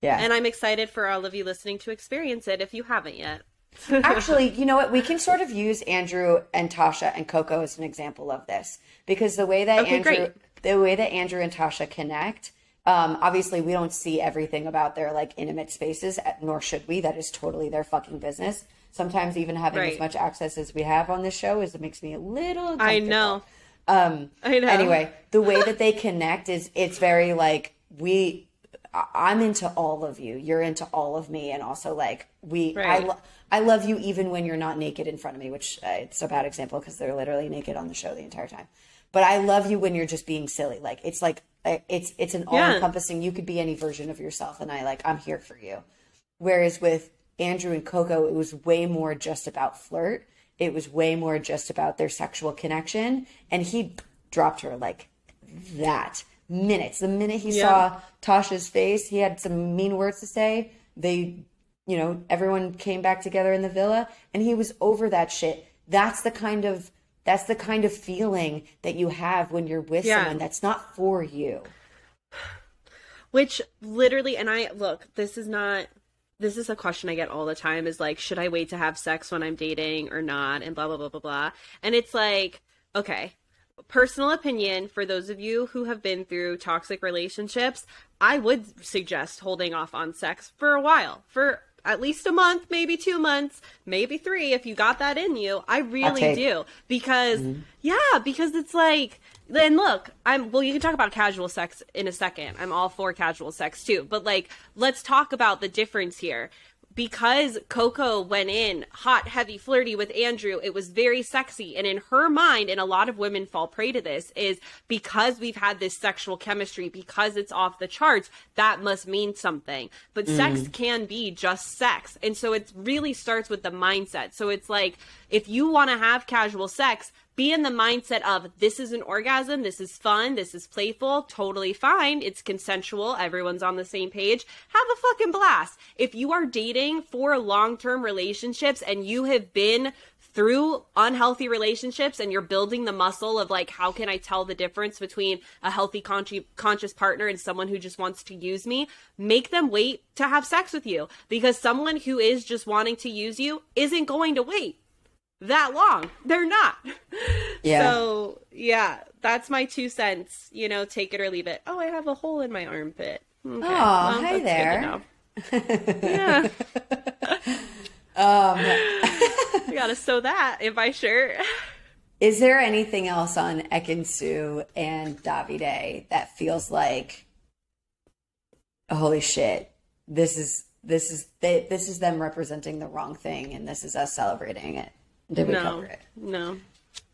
Yeah. And I'm excited for all of you listening to experience it if you haven't yet. Actually, you know what? We can sort of use Andrew and Tasha and Coco as an example of this because the way that Okay, Andrew, great. the way that Andrew and Tasha connect, um, obviously we don't see everything about their like intimate spaces, nor should we. That is totally their fucking business. Sometimes even having as much access as we have on this show is it makes me a little. I know. Um, I know. Anyway, the way that they connect is it's very like we. I- I'm into all of you. You're into all of me, and also like we. I Right. lo- I love you even when you're not naked in front of me, which uh, it's a bad example because they're literally naked on the show the entire time. But I love you when you're just being silly. Like it's like uh, it's it's an all Yeah. encompassing. You could be any version of yourself, and I like I'm here for you. Whereas with Andrew and Coco, it was way more just about flirt. It was way more just about their sexual connection, and he dropped her like that minutes. The minute he Yeah. saw Tasha's face, he had some mean words to say. They, you know, everyone came back together in the villa, and he was over that shit. That's the kind of that's the kind of feeling that you have when you're with Yeah. someone that's not for you. Which literally, and I look, this is not. This is a question I get all the time is like, should I wait to have sex when I'm dating or not? And blah, blah, blah, blah, blah. And it's like, okay, personal opinion for those of you who have been through toxic relationships, I would suggest holding off on sex for a while, for at least a month, maybe two months, maybe three, if you got that in you. I really take. do. Because, mm-hmm. yeah, because it's like, then look, I'm, well, you can talk about casual sex in a second. I'm all for casual sex too. But like, let's talk about the difference here because Coco went in hot, heavy, flirty with Andrew, it was very sexy. And in her mind, and a lot of women fall prey to this, is because we've had this sexual chemistry, because it's off the charts, that must mean something. But mm-hmm. sex can be just sex. And so it really starts with the mindset. So it's like, if you want to have casual sex, be in the mindset of this is an orgasm, this is fun, this is playful, totally fine, it's consensual, everyone's on the same page. Have a fucking blast. If you are dating for long term relationships and you have been through unhealthy relationships and you're building the muscle of like how can i tell the difference between a healthy consci- conscious partner and someone who just wants to use me make them wait to have sex with you because someone who is just wanting to use you isn't going to wait that long they're not Yeah. so yeah that's my two cents you know take it or leave it oh i have a hole in my armpit okay. Hi that's good to there. yeah Um, I gotta sew that in my shirt. Is there anything else on Ekin-Su and Davide that feels like, holy shit, this is this is they this is them representing the wrong thing, and this is us celebrating it. Did we no, cover it? no,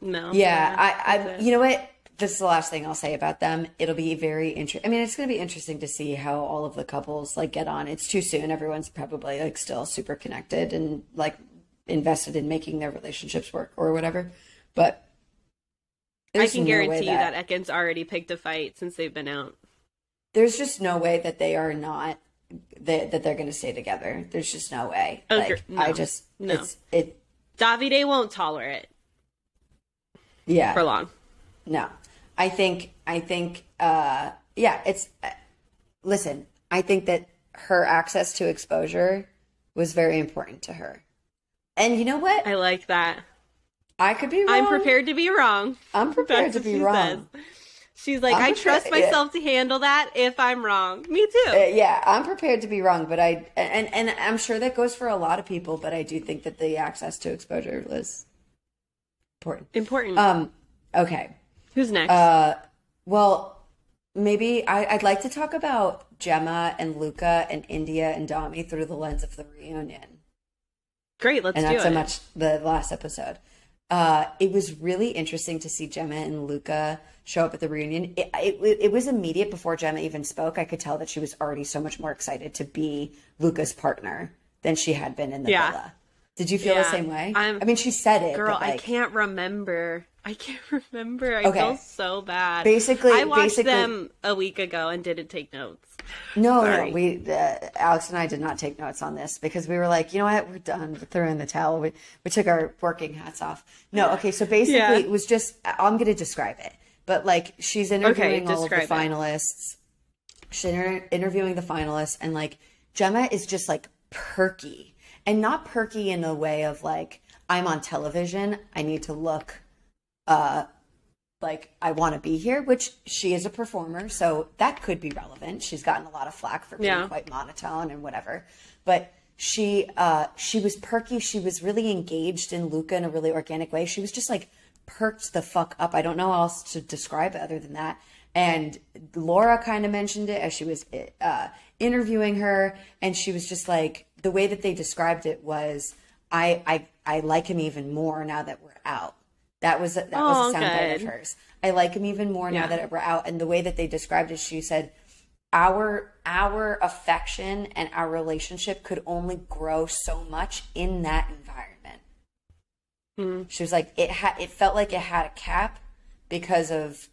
no. Yeah, I, I, that's you know what? This is the last thing I'll say about them. It'll be very interesting. I mean, it's going to be interesting to see how all of the couples like get on. It's too soon. Everyone's probably like still super connected and like invested in making their relationships work or whatever. But I can no guarantee way you that Ekins already picked a fight since they've been out. there's just no way that they are not that that they're going to stay together. There's just no way. Agree- Like no. I just No. it's it Davide won't tolerate it yeah. for long. No, I think I think uh, yeah. It's uh, listen. I think that her access to exposure was very important to her, and you know what? I like that. I could be wrong. I'm prepared to be wrong. I'm prepared That's to be wrong. says. She's like, I'm I trust myself to handle that if I'm wrong. Me too. Uh, yeah, I'm prepared to be wrong, but I and and I'm sure that goes for a lot of people. But I do think that the access to exposure was important. Important. Um. Okay. Who's next? Uh, well, maybe I, I'd like to talk about Gemma and Luca and Indiya and Dami through the lens of the reunion, Great, let's and do not it. so much the last episode. Uh, it was really interesting to see Gemma and Luca show up at the reunion. It, it, it was immediate before Gemma even spoke. I could tell that she was already so much more excited to be Luca's partner than she had been in the Yeah. villa. Did you feel the same way? I'm- I mean, she said it, Girl, but I can't remember. I can't remember. I Okay. feel so bad. Basically- I watched basically- them a week ago and didn't take notes. No, Sorry. no, we uh, Alex and I did not take notes on this because we were like, you know what, we're done. We threw in the towel. We we took our working hats off. No, okay, so basically Yeah. it was just I'm going to describe it, but like she's interviewing all of the it. finalists. She's inter- interviewing the finalists, and like Gemma is just like perky, and not perky in the way of like I'm on television. I need to look uh like I want to be here, which she is a performer, so that could be relevant. She's gotten a lot of flack for being Yeah. quite monotone and whatever. But she uh she was perky, she was really engaged in Luca in a really organic way. She was just like perked the fuck up. I don't know how else to describe it other than that. And Laura kind of mentioned it as she was uh, interviewing her, and she was just like the way that they described it was, I I I like him even more now that we're out. That was a, that was Oh, a soundbite of hers. I like him even more now Yeah. that we're out. And the way that they described it, she said, our our affection and our relationship could only grow so much in that environment. Hmm. She was like, it had it felt like it had a cap because of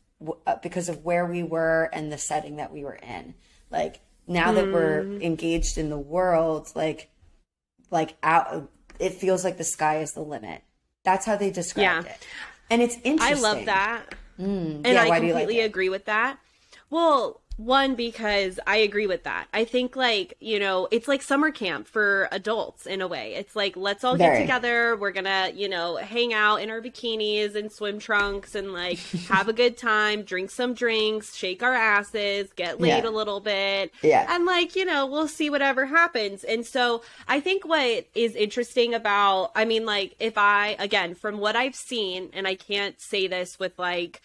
uh, because of where we were and the setting that we were in. Like now that we're Hmm. engaged in the world, like like out, it feels like the sky is the limit. That's how they described Yeah. it, and it's interesting. I love that. Mm. and yeah, I you like completely agree with that. Well, one because I agree with that. I think like, you know, it's like summer camp for adults in a way. It's like let's all get together, we're going to, you know, hang out in our bikinis and swim trunks and like have a good time, drink some drinks, shake our asses, get laid Yeah. a little bit. Yeah. And like, you know, we'll see whatever happens. And so I think what is interesting about, I mean, like, if I, again, from what I've seen, and I can't say this with like,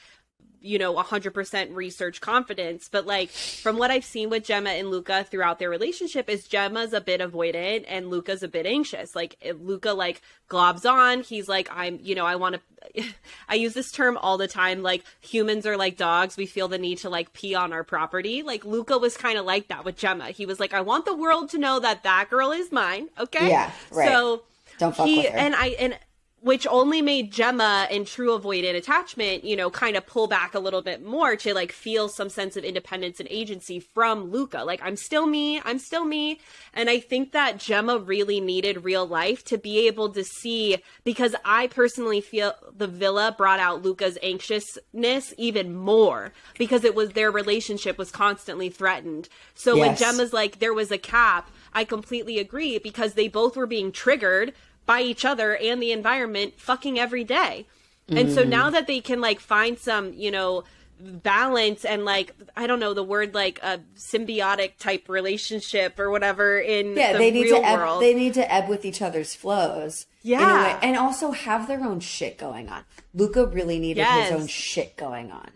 you know, 100% research confidence, but like from what I've seen with Gemma and Luca throughout their relationship is Gemma's a bit avoidant and Luca's a bit anxious. Like if Luca like globs on, he's like I'm, you know, I want to I use this term all the time like humans are like dogs, we feel the need to like pee on our property. Like Luca was kind of like that with Gemma. He was like I want the world to know that that girl is mine, okay? Yeah, right. So Don't fuck he with her. and I and which only made Gemma and true avoidant attachment, you know, kind of pull back a little bit more to like feel some sense of independence and agency from Luca. Like, I'm still me, I'm still me. And I think that Gemma really needed real life to be able to see, because I personally feel the villa brought out Luca's anxiousness even more because it was their relationship was constantly threatened. So when Gemma's like, there was a cap, I completely agree because they both were being triggered by each other and the environment fucking every day. And Mm. so now that they can like find some, you know, balance and like I don't know the word like a symbiotic type relationship or whatever in yeah, the they need to ebb, world. they need to ebb with each other's flows. Yeah. and also have their own shit going on. Luca really needed Yes. his own shit going on.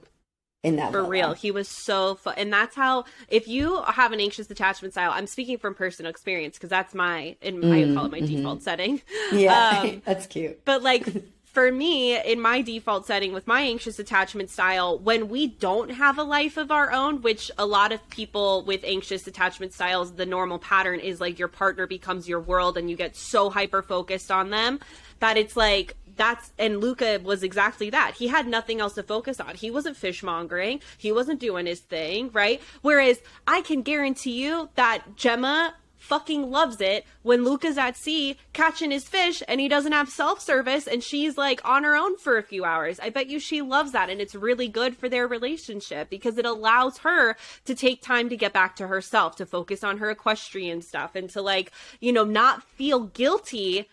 In that For villa. real, he was so fun, and that's how. If you have an anxious attachment style, I'm speaking from personal experience because that's my, in I call it my default setting. Yeah, Um, that's cute. But like for me, in my default setting with my anxious attachment style, when we don't have a life of our own, which a lot of people with anxious attachment styles, the normal pattern is like your partner becomes your world and you get so hyper focused on them that it's like that's and Luca was exactly that. He had nothing else to focus on. He wasn't fishmongering. He wasn't doing his thing, right? Whereas I can guarantee you that Gemma fucking loves it when Luca's at sea catching his fish and he doesn't have self service and she's like on her own for a few hours. I bet you she loves that and it's really good for their relationship because it allows her to take time to get back to herself, to focus on her equestrian stuff and to like, you know, not feel guilty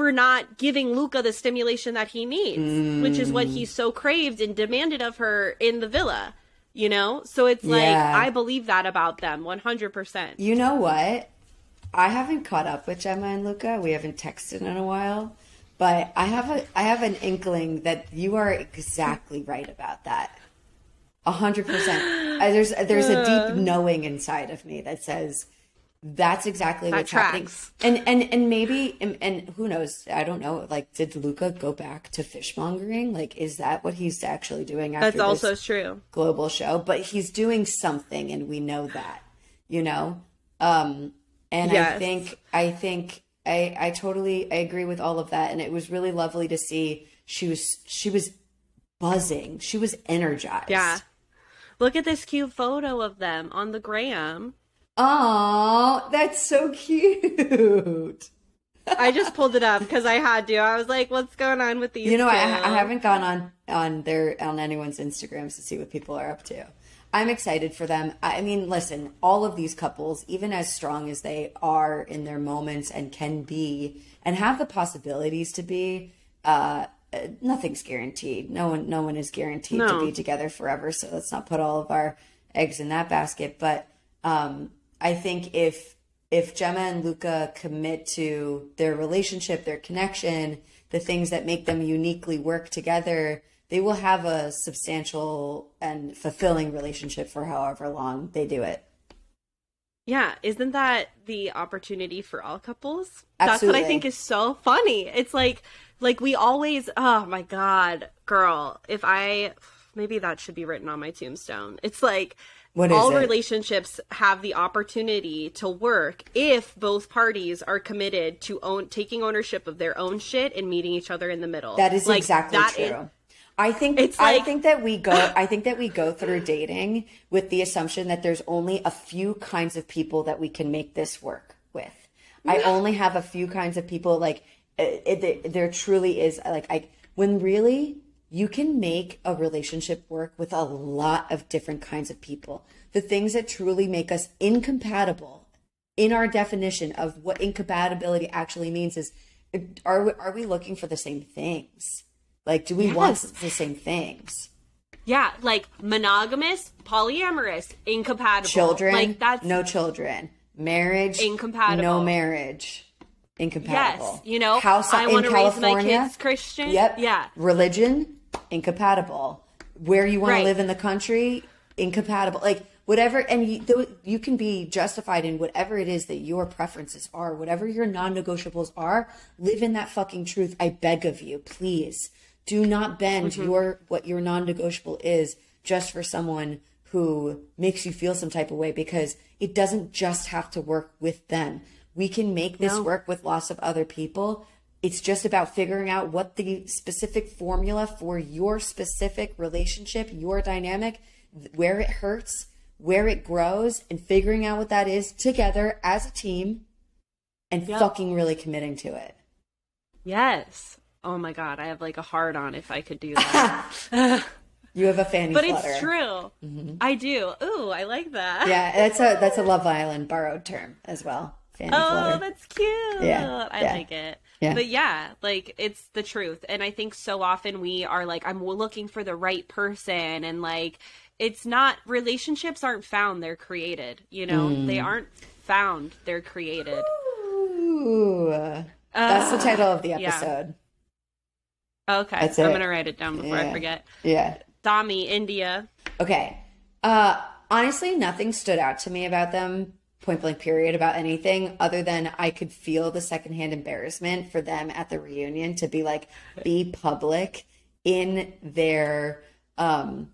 for not giving Luca the stimulation that he needs, which is what he so craved and demanded of her in the villa. You know? So it's like Yeah. I believe that about them 100%. You know what? I haven't caught up with Gemma and Luca. We haven't texted in a while, but I have a I have an inkling that you are exactly right about that. A hundred percent. Uh, There's there's a deep knowing inside of me that says that's exactly That what's happening. tracks. And and and maybe and, and who knows? I don't know. Like, did Luca go back to fishmongering? Like, is that what he's actually doing after That's also true. global show, but he's doing something and we know that, you know? Um and I think I think I I totally I agree with all of that and it was really lovely to see she was she was buzzing. She was energized. Yeah. Look at this cute photo of them on the gram. Oh, that's so cute. I just pulled it up because I had to. I was like, what's going on with these? You know, I. I haven't gone on on their on anyone's Instagrams to see what people are up to. I'm excited for them. I mean, listen, all of these couples, even as strong as they are in their moments and can be, and have the possibilities to be, uh, uh, nothing's guaranteed. No one, no one is guaranteed No. to be together forever. So let's not put all of our eggs in that basket. But um, I think if if Gemma and Luca commit to their relationship, their connection, the things that make them uniquely work together, they will have a substantial and fulfilling relationship for however long they do it. Yeah, isn't that the opportunity for all couples? That's what I think is so funny. It's like like we always oh my god, girl, if I maybe that should be written on my tombstone. It's like What is all it? relationships have the opportunity to work if both parties are committed to own taking ownership of their own shit and meeting each other in the middle. That is Like, exactly that true. is- I think It's I like- think that we go I think that we go through dating with the assumption that there's only a few kinds of people that we can make this work with. I only have a few kinds of people like it, it, there truly is like I when really you can make a relationship work with a lot of different kinds of people. The things that truly make us incompatible in our definition of what incompatibility actually means is are we, are we looking for the same things? Like, do we want the same things? Yeah, like monogamous, polyamorous, incompatible. Children, like that's no children. Marriage, Incompatible. No marriage, incompatible. Yes, you know, House I in wanna raise my California, kids Christian. Yep. Yeah. Religion, incompatible. Where you want Right. to live in the country, incompatible. Like whatever, and you, you can be justified in whatever it is that your preferences are, whatever your non-negotiables are. Live in that fucking truth. I beg of you, please. Do not bend Mm-hmm. your what your non-negotiable is just for someone who makes you feel some type of way because it doesn't just have to work with them. We can make this No. work with lots of other people. It's just about figuring out what the specific formula for your specific relationship, your dynamic, where it hurts, where it grows, and figuring out what that is together as a team and Yep. fucking really committing to it. Yes. Oh my god, I have like a hard on if I could do that. You have a fanny but flutter. it's true. Mm-hmm. I do. Ooh, I like that. Yeah, that's a that's a Love Island borrowed term as well. Fanny Oh, flutter. that's cute. Yeah, I yeah. like it. Yeah. But yeah, like it's the truth. And I think so often we are like, I'm looking for the right person. And like, it's not, relationships aren't found, they're created. You know, Mm. they aren't found, they're created. Ooh, that's the title of the yeah. episode. Okay. That's I'm going to write it down before I forget. Yeah. Dami, Indiya. Okay. Uh, honestly, nothing stood out to me about them, point blank period, about anything other than I could feel the secondhand embarrassment for them at the reunion to be like, be public in their um,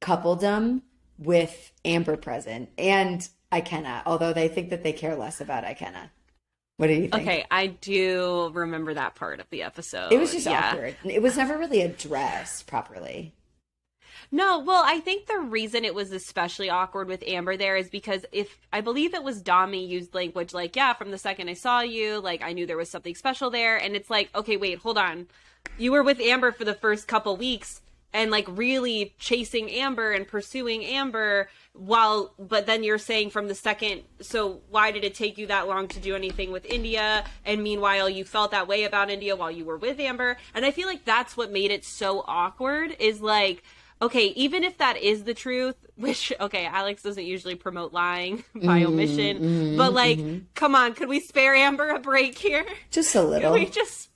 coupledom with Amber present and Ikenna, although they think that they care less about Ikenna. What do you think? Okay, I do remember that part of the episode. It was just yeah. awkward. It was never really addressed properly. No, well, I think the reason it was especially awkward with Amber there is because if I believe it was Dami used language like, yeah, from the second I saw you, like I knew there was something special there. And it's like, okay, wait, hold on. You were with Amber for the first couple weeks and like really chasing Amber and pursuing Amber while but then you're saying from the second so why did it take you that long to do anything with Indiya and meanwhile you felt that way about Indiya while you were with Amber and I feel like that's what made it so awkward is like okay even if that is the truth which okay Alex doesn't usually promote lying by Mm-hmm, omission but like come on could we spare Amber a break here Just a little. Can we just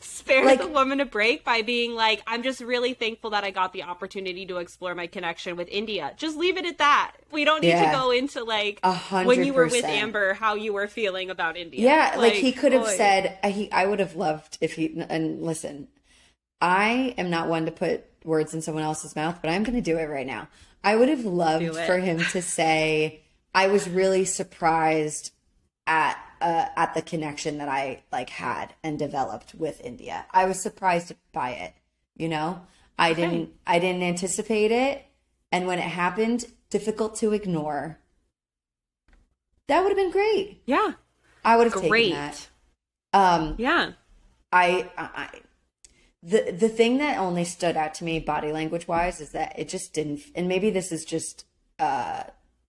spare Like- the woman a break by being like, I'm just really thankful that I got the opportunity to explore my connection with Indiya. Just leave it at that. We don't need Yeah. to go into like A hundred when you were with. Amber, how you were feeling about Indiya. Yeah, like, he could have boy. said uh, he. I would have loved if he. And listen, I am not one to put words in someone else's mouth, but I'm going to do it right now. I would have loved for him to say, "I was really surprised at uh, at the connection that I like had and developed with Indiya. I was surprised by it. You know, I didn't. I didn't anticipate it, and when it happened, difficult to ignore. That would have been great. Yeah. I would have Great. taken that. Um, Yeah. I, I, the the thing that only stood out to me body language wise is that it just didn't, and maybe this is just uh,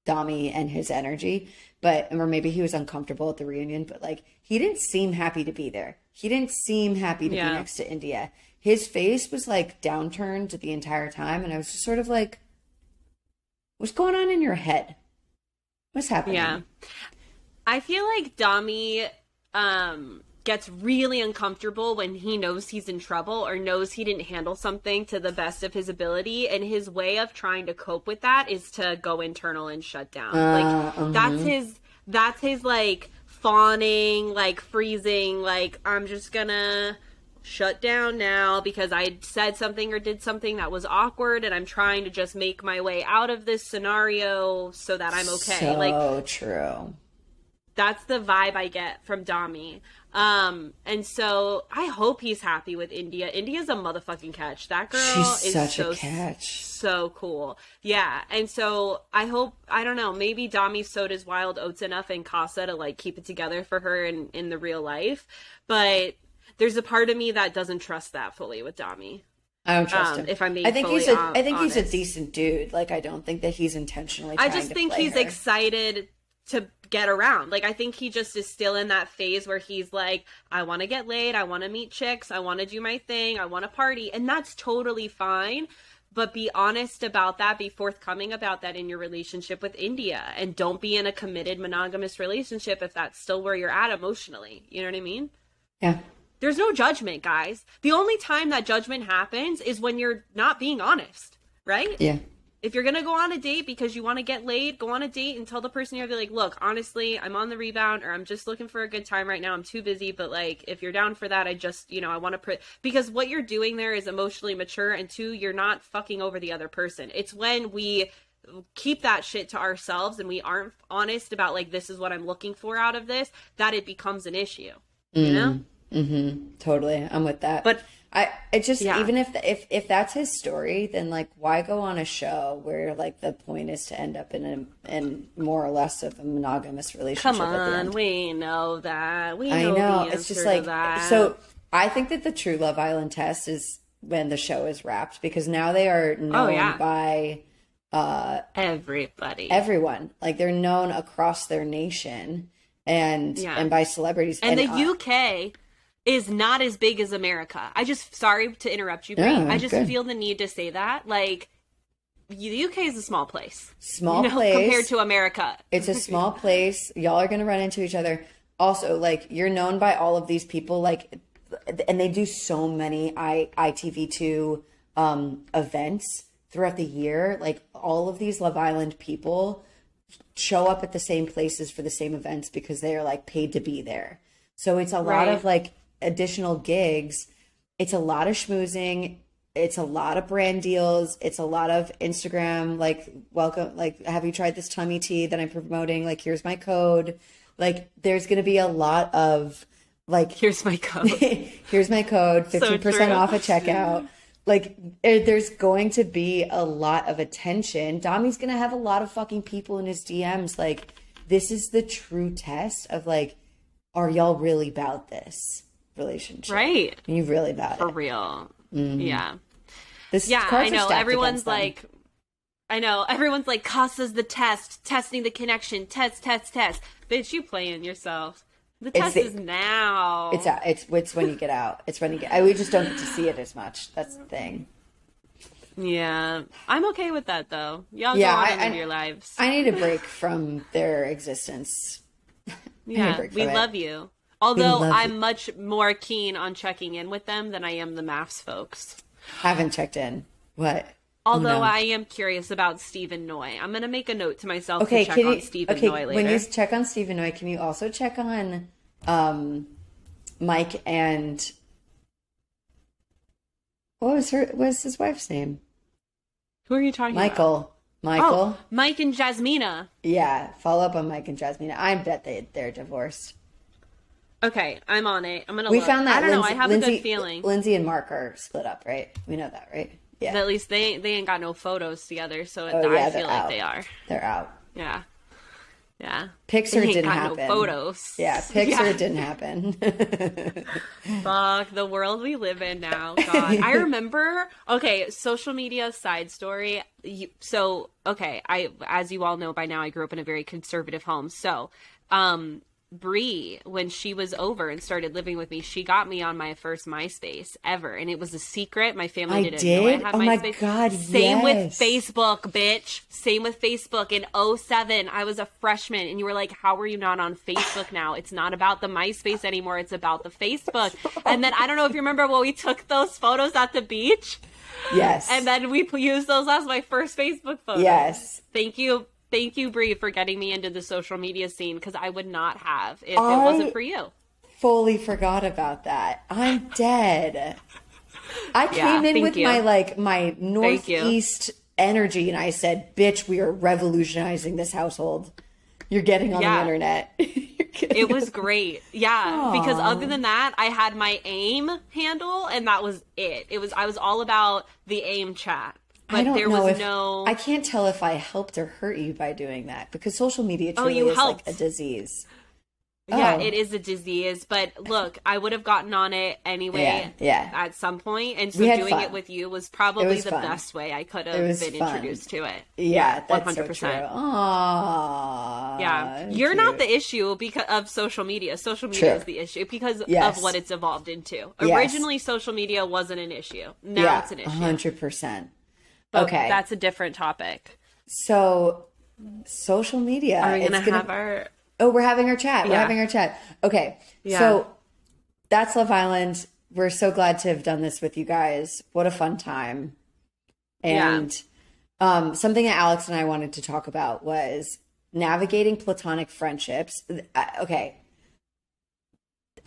Dami and his energy, but or maybe he was uncomfortable at the reunion, but like he didn't seem happy to be there. He didn't seem happy to Yeah. be next to Indiya. His face was like downturned the entire time, and I was just sort of like, "What's going on in your head? What's happening?" Yeah. I feel like Dami um gets really uncomfortable when he knows he's in trouble or knows he didn't handle something to the best of his ability and his way of trying to cope with that is to go internal and shut down. Uh, like that's his that's his like fawning, like freezing, like I'm just gonna shut down now because I said something or did something that was awkward and I'm trying to just make my way out of this scenario so that I'm okay. So like true. That's the vibe I get from Dami. Um, and so I hope he's happy with Indiya. Indiya's a motherfucking catch. That girl She's is such so a catch. so cool. Yeah, and so I hope I don't know. Maybe Dami sowed his wild oats enough in Casa to like keep it together for her in in the real life, but there's a part of me that doesn't trust that fully with Dami. I don't trust Um, him. if I'm being I think he's fully a. hon- I think he's a decent dude. Like I don't think that he's intentionally. I just think he's her. excited to get around. Like I think he just is still in that phase where he's like, I want to get laid, I want to meet chicks, I want to do my thing, I want to party, and that's totally fine. But be honest about that, be forthcoming about that in your relationship with Indiya, and don't be in a committed monogamous relationship if that's still where you're at emotionally. You know what I mean? Yeah. There's no judgment, guys. The only time that judgment happens is when you're not being honest, right? Yeah. If you're gonna go on a date because you want to get laid, go on a date and tell the person you're like, look, honestly, I'm on the rebound or I'm just looking for a good time right now. I'm too busy, but like, if you're down for that, I just, you know, I want to pr- because what you're doing there is emotionally mature, and two, you're not fucking over the other person. It's when we keep that shit to ourselves and we aren't honest about like this is what I'm looking for out of this that it becomes an issue. You know? Mm-hmm. Totally. I'm with that. But- I, it just Yeah. even if if if that's his story, then like why go on a show where like the point is to end up in a in more or less of a monogamous relationship? Come on, we know that. We I know, know. the It's just like so. I think that the true Love Island test is when the show is wrapped because now they are known Oh, yeah. by everybody. everyone. Like they're known across their nation and Yeah. and by celebrities. and, the uh, UK is not as big as America. I just sorry to interrupt you, Brie. Yeah, I just good. feel the need to say that. Like the UK is a small place. small you know, place compared to America. It's a small place. Y'all are going to run into each other. Also, like you're known by all of these people, like, and they do so many I ITV2 um, events throughout the year, like all of these Love Island people show up at the same places for the same events because they are like paid to be there. So it's a lot Right. of like additional gigs. It's a lot of schmoozing. It's a lot of brand deals. It's a lot of Instagram, like, welcome, like, have you tried this tummy tea that I'm promoting? Like, here's my code. Like, there's going to be a lot of, like, Here's my code. here's my code, 15% true. off at checkout. Like, eh, there's going to be a lot of attention. Dami's going to have a lot of fucking people in his DMs. Like, this is the true test of, like, are y'all really about this relationship? right. You really bad. For it? real. Mm-hmm. Yeah. This Yeah, I know. Everyone's like, I know. Everyone's like, Casa's the test, testing the connection, test, test, test. Bitch, you playing yourself. The It's test the- is now. It's out. It's it's when you get out. It's when you get. We just don't get to see it as much. That's the thing. yeah. I'm okay with that, though. Y'all Yeah, go on I- I- your lives. I need a break from their existence. yeah, we from it. love you. Although I'm you. much more keen on checking in with them than I am the maths folks. Haven't checked in. What? Although no. I am curious about Stephen Noy. I'm going to make a note to myself Okay, to check can on you? Stephen Okay, Noy later. when you check on Stephen Noy, can you also check on um, Mike and what was her? What was his wife's name? Who are you talking about? Michael. Michael. Oh, Mike and Jasmina. Yeah, follow up on Mike and Jasmine. I bet they they're divorced. Okay, I'm on it. I'm gonna. We look. found that I don't know. I have Lindsay, a good feeling. Lindsay and Mark are split up, right? We know that, right? Yeah, At least they they ain't got no photos together, so Oh, I yeah, feel they're like out. they are. they're out. Yeah, yeah. Pixar didn't got happen. no photos. Yeah, Pixar Yeah. didn't happen. Fuck the world we live in now. God, I remember. Okay, social media side story. You, so okay, I as you all know by now, I grew up in a very conservative home. So, um, Bree, when she was over and started living with me, she got me on my first MySpace ever, and it was a secret. My family I didn't know I did? had Oh my God, Same with. Facebook, bitch. Same with Facebook. In 07, I was a freshman, and you were like, "How are you not on Facebook now? It's not about the MySpace anymore. It's about the Facebook." And then I don't know if you remember when we took those photos at the beach, yes. and then we used those as my first Facebook photos. yes. Thank you. Thank you, Bree, for getting me into the social media scene because I would not have if I- it wasn't for you. fully forgot about that. I'm dead. I Yeah, came in with you. my like my northeast energy and I said, "Bitch, we are revolutionizing this household. You're getting on Yeah. the internet." It was great. Yeah, because other than that, I had my AIM handle and that was it. It was I was all about the AIM chat. But I don't there know was if no I can't tell if I helped or hurt you by doing that because social media Oh, truly you is helped. like a disease. Yeah, Oh. it is a disease, but look, I would have gotten on it anyway Yeah, yeah. at some point, and so doing fun. it with you was probably was the fun. best way I could have been fun. introduced to it. Yeah, 100%. Aww, Yeah, you're not the issue because of social media. Social media True. is the issue because Yes. of what it's evolved into. Yes. Originally, social media wasn't an issue. Now yeah, it's an issue. hundred percent. But Okay, that's a different topic. so social media. Are we it's gonna, have our? Oh, we're having our chat. We're having our chat. Okay. Yeah. So that's Love Island. We're so glad to have done this with you guys. What a fun time. And um, something that Alex and I wanted to talk about was navigating platonic friendships. Okay.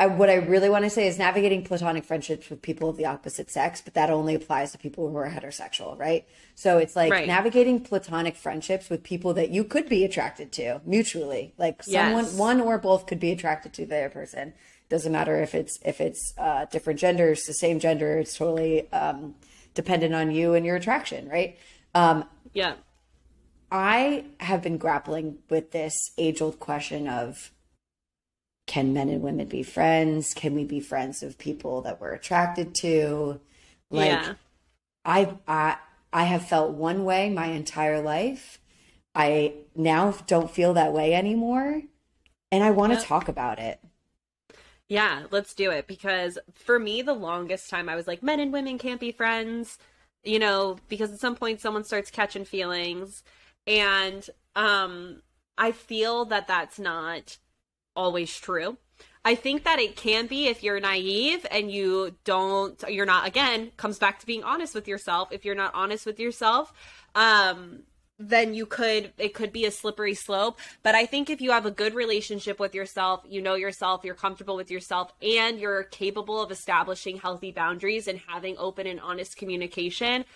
I, what I really want to say is navigating platonic friendships with people of the opposite sex, but that only applies to people who are heterosexual, right? So it's like Right. navigating platonic friendships with people that you could be attracted to mutually. Like someone, Yes. one or both could be attracted to the other person. Doesn't matter if it's if it's uh, different genders, the same gender. It's totally um, dependent on you and your attraction, right? Um, Yeah. I have been grappling with this age old question of can men and women be friends? Can we be friends with people that we're attracted to? Like yeah. I I I have felt one way my entire life. I now don't feel that way anymore. And I want to Yep. talk about it. Yeah, let's do it because for me, the longest time I was like, men and women can't be friends, you know, because at some point someone starts catching feelings. And um, I feel that that's not always true. I think that it can be if you're naive and you don't, you're not, again, comes back to being honest with yourself. If you're not honest with yourself, um, then you could it could be a slippery slope but i think if you have a good relationship with yourself you know yourself you're comfortable with yourself and you're capable of establishing healthy boundaries and having open and honest communication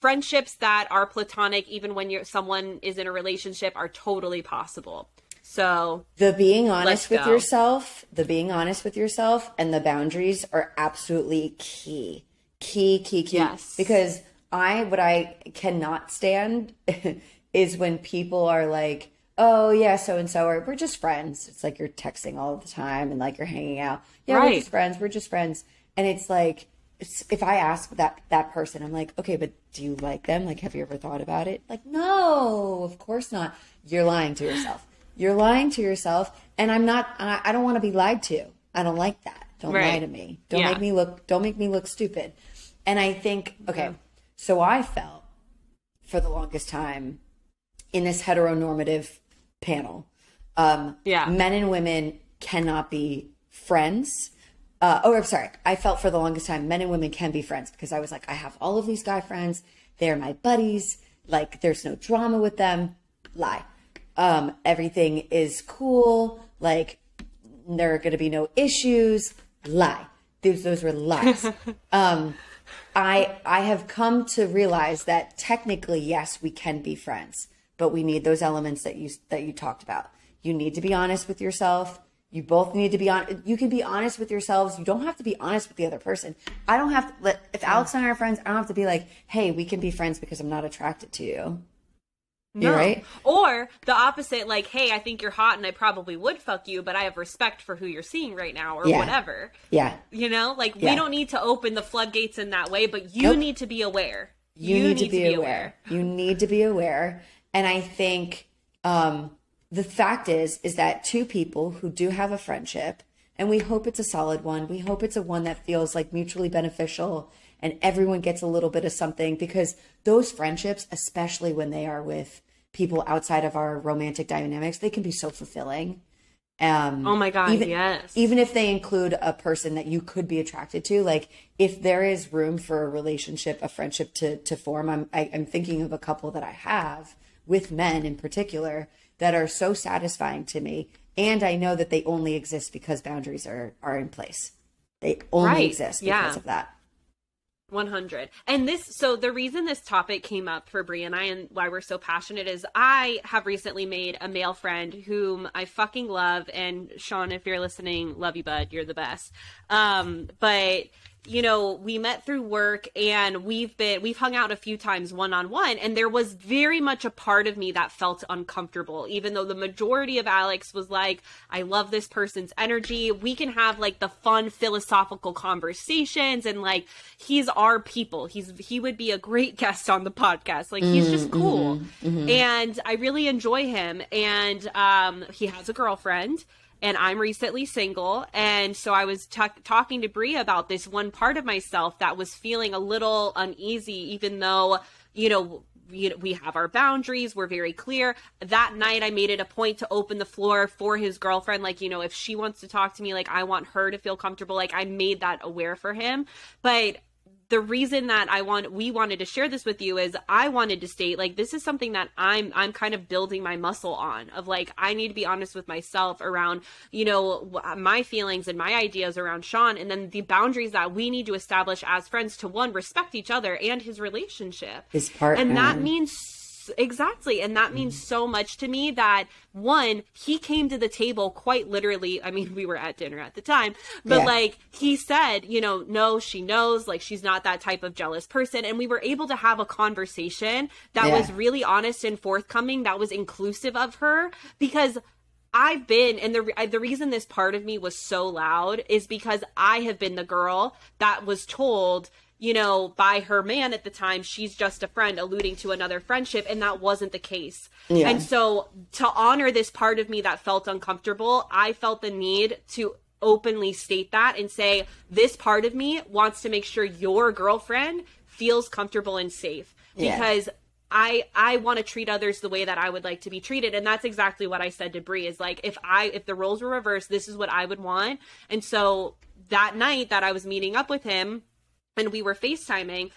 friendships that are platonic even when you're someone is in a relationship are totally possible so the being honest with go. yourself, the being honest with yourself and the boundaries are absolutely key. Key, key, key. Yes. Because I what I cannot stand is when people are like, "Oh yeah, so and so, or we're just friends." It's like you're texting all the time and like you're hanging out. Yeah, we're just friends. We're just friends. And it's like, if I ask that that person, I'm like, okay, but do you like them? Like, have you ever thought about it? Like, no, of course not. You're lying to yourself. You're lying to yourself, and I'm not. I, I don't want to be lied to. I don't like that. Don't lie to me. Don't Yeah. make me look. Don't make me look stupid. And I think, okay, so I felt for the longest time in this heteronormative panel, um, Yeah. men and women cannot be friends. Uh, oh, I'm sorry. I felt for the longest time men and women can be friends because I was like, I have all of these guy friends. They're my buddies. Like, there's no drama with them. Lie. Um, everything is cool. Like, there are going to be no issues. Lie. Those, those were lies. um, I I have come to realize that technically, yes, we can be friends, but we need those elements that you that you talked about. You need to be honest with yourself. You both need to be on. You can be honest with yourselves. You don't have to be honest with the other person. I don't have to. Let, if Alex and I are friends, I don't have to be like, "Hey, we can be friends because I'm not attracted to you." No. You're right. Or the opposite, like, hey, I think you're hot and I probably would fuck you, but I have respect for who you're seeing right now or Yeah. whatever. Yeah, You know, like Yeah. we don't need to open the floodgates in that way, but you Nope. need to be aware. you, need, to be, aware. You need to be aware. And I think um, the fact is, is that two people who do have a friendship, and we hope it's a solid one. We hope it's a one that feels like mutually beneficial, and everyone gets a little bit of something because those friendships, especially when they are with people outside of our romantic dynamics, they can be so fulfilling. Um, Oh my God, even, yes. Even if they include a person that you could be attracted to, like if there is room for a relationship, a friendship to to form, I'm I, I'm thinking of a couple that I have with men in particular that are so satisfying to me, and I know that they only exist because boundaries are are in place. They only Right, exist because yeah. of that. 100 and this so the reason this topic came up for brie and i and why we're so passionate is i have recently made a male friend whom i fucking love. And sean if you're listening love you bud. You're the best. Um but you know we met through work and we've been we've hung out a few times one on one and there was very much a part of me that felt uncomfortable even though the majority of alex was like i love this person's energy. We can have like the fun philosophical conversations and like he's our people. He's he would be a great guest on the podcast. Like he's just cool. And i really enjoy him. And um he has a girlfriend and I'm recently single. And so I was ta- talking to Bria about this one part of myself that was feeling a little uneasy, even though, you know, you know, we have our boundaries. We're very clear. That night, I made it a point to open the floor for his girlfriend. Like, you know, if she wants to talk to me, like, I want her to feel comfortable. Like, I made that aware for him. But the reason that I want we wanted to share this with you is I wanted to state like this is something that I'm I'm kind of building my muscle on of like I need to be honest with myself around you know my feelings and my ideas around Sean and then the boundaries that we need to establish as friends to one respect each other and his relationship His partner. and that means exactly and that means mm-hmm. so much to me that one he came to the table quite literally i mean we were at dinner at the time but Yeah. like he said you know no she knows like she's not that type of jealous person and we were able to have a conversation that Yeah. was really honest and forthcoming that was inclusive of her because I've been, and the the reason this part of me was so loud is because I have been the girl that was told, you know, by her man at the time, she's just a friend, alluding to another friendship, and that wasn't the case. Yeah. And so, to honor this part of me that felt uncomfortable, I felt the need to openly state that and say, this part of me wants to make sure your girlfriend feels comfortable and safe Yeah. because I I want to treat others the way that I would like to be treated and that's exactly what I said to Brie is like if I if the roles were reversed this is what I would want and so that night that I was meeting up with him and we were FaceTiming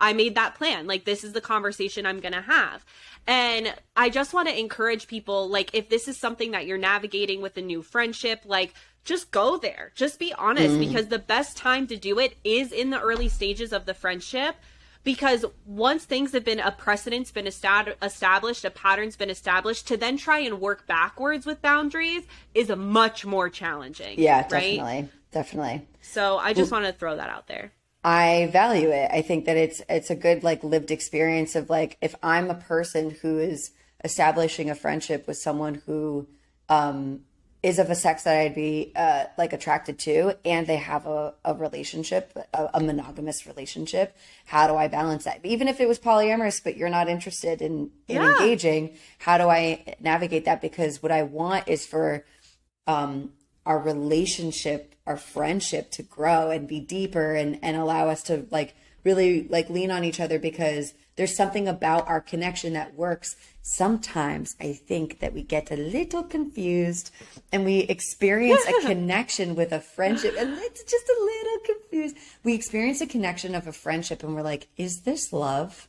I made that plan. Like this is the conversation I'm going to have. And I just want to encourage people like if this is something that you're navigating with a new friendship like just go there. Just be honest mm. because the best time to do it is in the early stages of the friendship because once things have been a precedent's been established a pattern's been established to then try and work backwards with boundaries is a much more challenging yeah right? definitely. Definitely. So i just well, want to throw that out there i value it i think that it's it's a good like lived experience of like if i'm a person who is establishing a friendship with someone who um is of a sex that I'd be uh, like attracted to, and they have a, a relationship, a, a, monogamous relationship. How do I balance that? Even if it was polyamorous, but you're not interested in, in yeah. engaging, how do I navigate that? Because what I want is for um, our relationship, our friendship to grow and be deeper and, and allow us to like really like lean on each other because there's something about our connection that works. Sometimes I think that we get a little confused and we experience a connection with a friendship and it's just a little confused. We experience a connection of a friendship and we're like, is this love?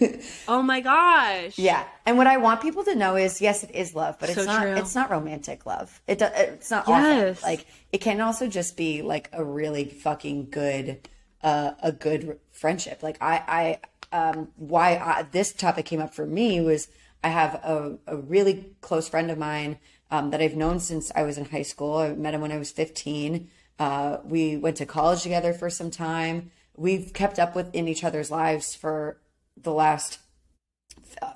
oh my gosh. Yeah. And what I want people to know is yes, it is love, but so it's not true. it's not romantic love. It it's not yes. Often. Like it can also just be like a really fucking good uh, a good friendship. Like I I um, why I, this topic came up for me was I have a, a really close friend of mine um, that I've known since I was in high school. I met him when I was 15. Uh, we went to college together for some time. We've kept up with in each other's lives for the last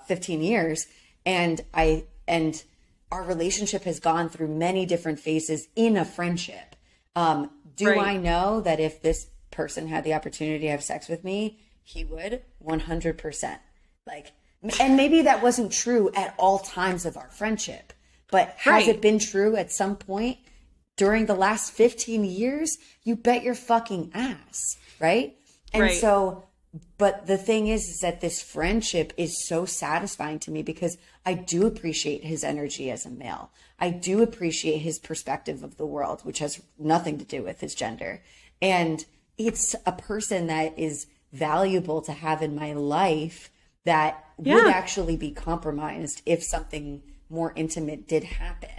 15 years. And I, and our relationship has gone through many different phases in a friendship. Um, do right. I know that if this person had the opportunity to have sex with me, he would 100%. Like, and maybe that wasn't true at all times of our friendship, but has right. it been true at some point during the last 15 years? You bet your fucking ass, right? And right. so, but the thing is, is that this friendship is so satisfying to me because I do appreciate his energy as a male. I do appreciate his perspective of the world, which has nothing to do with his gender. And it's a person that is valuable to have in my life that yeah. would actually be compromised if something more intimate did happen.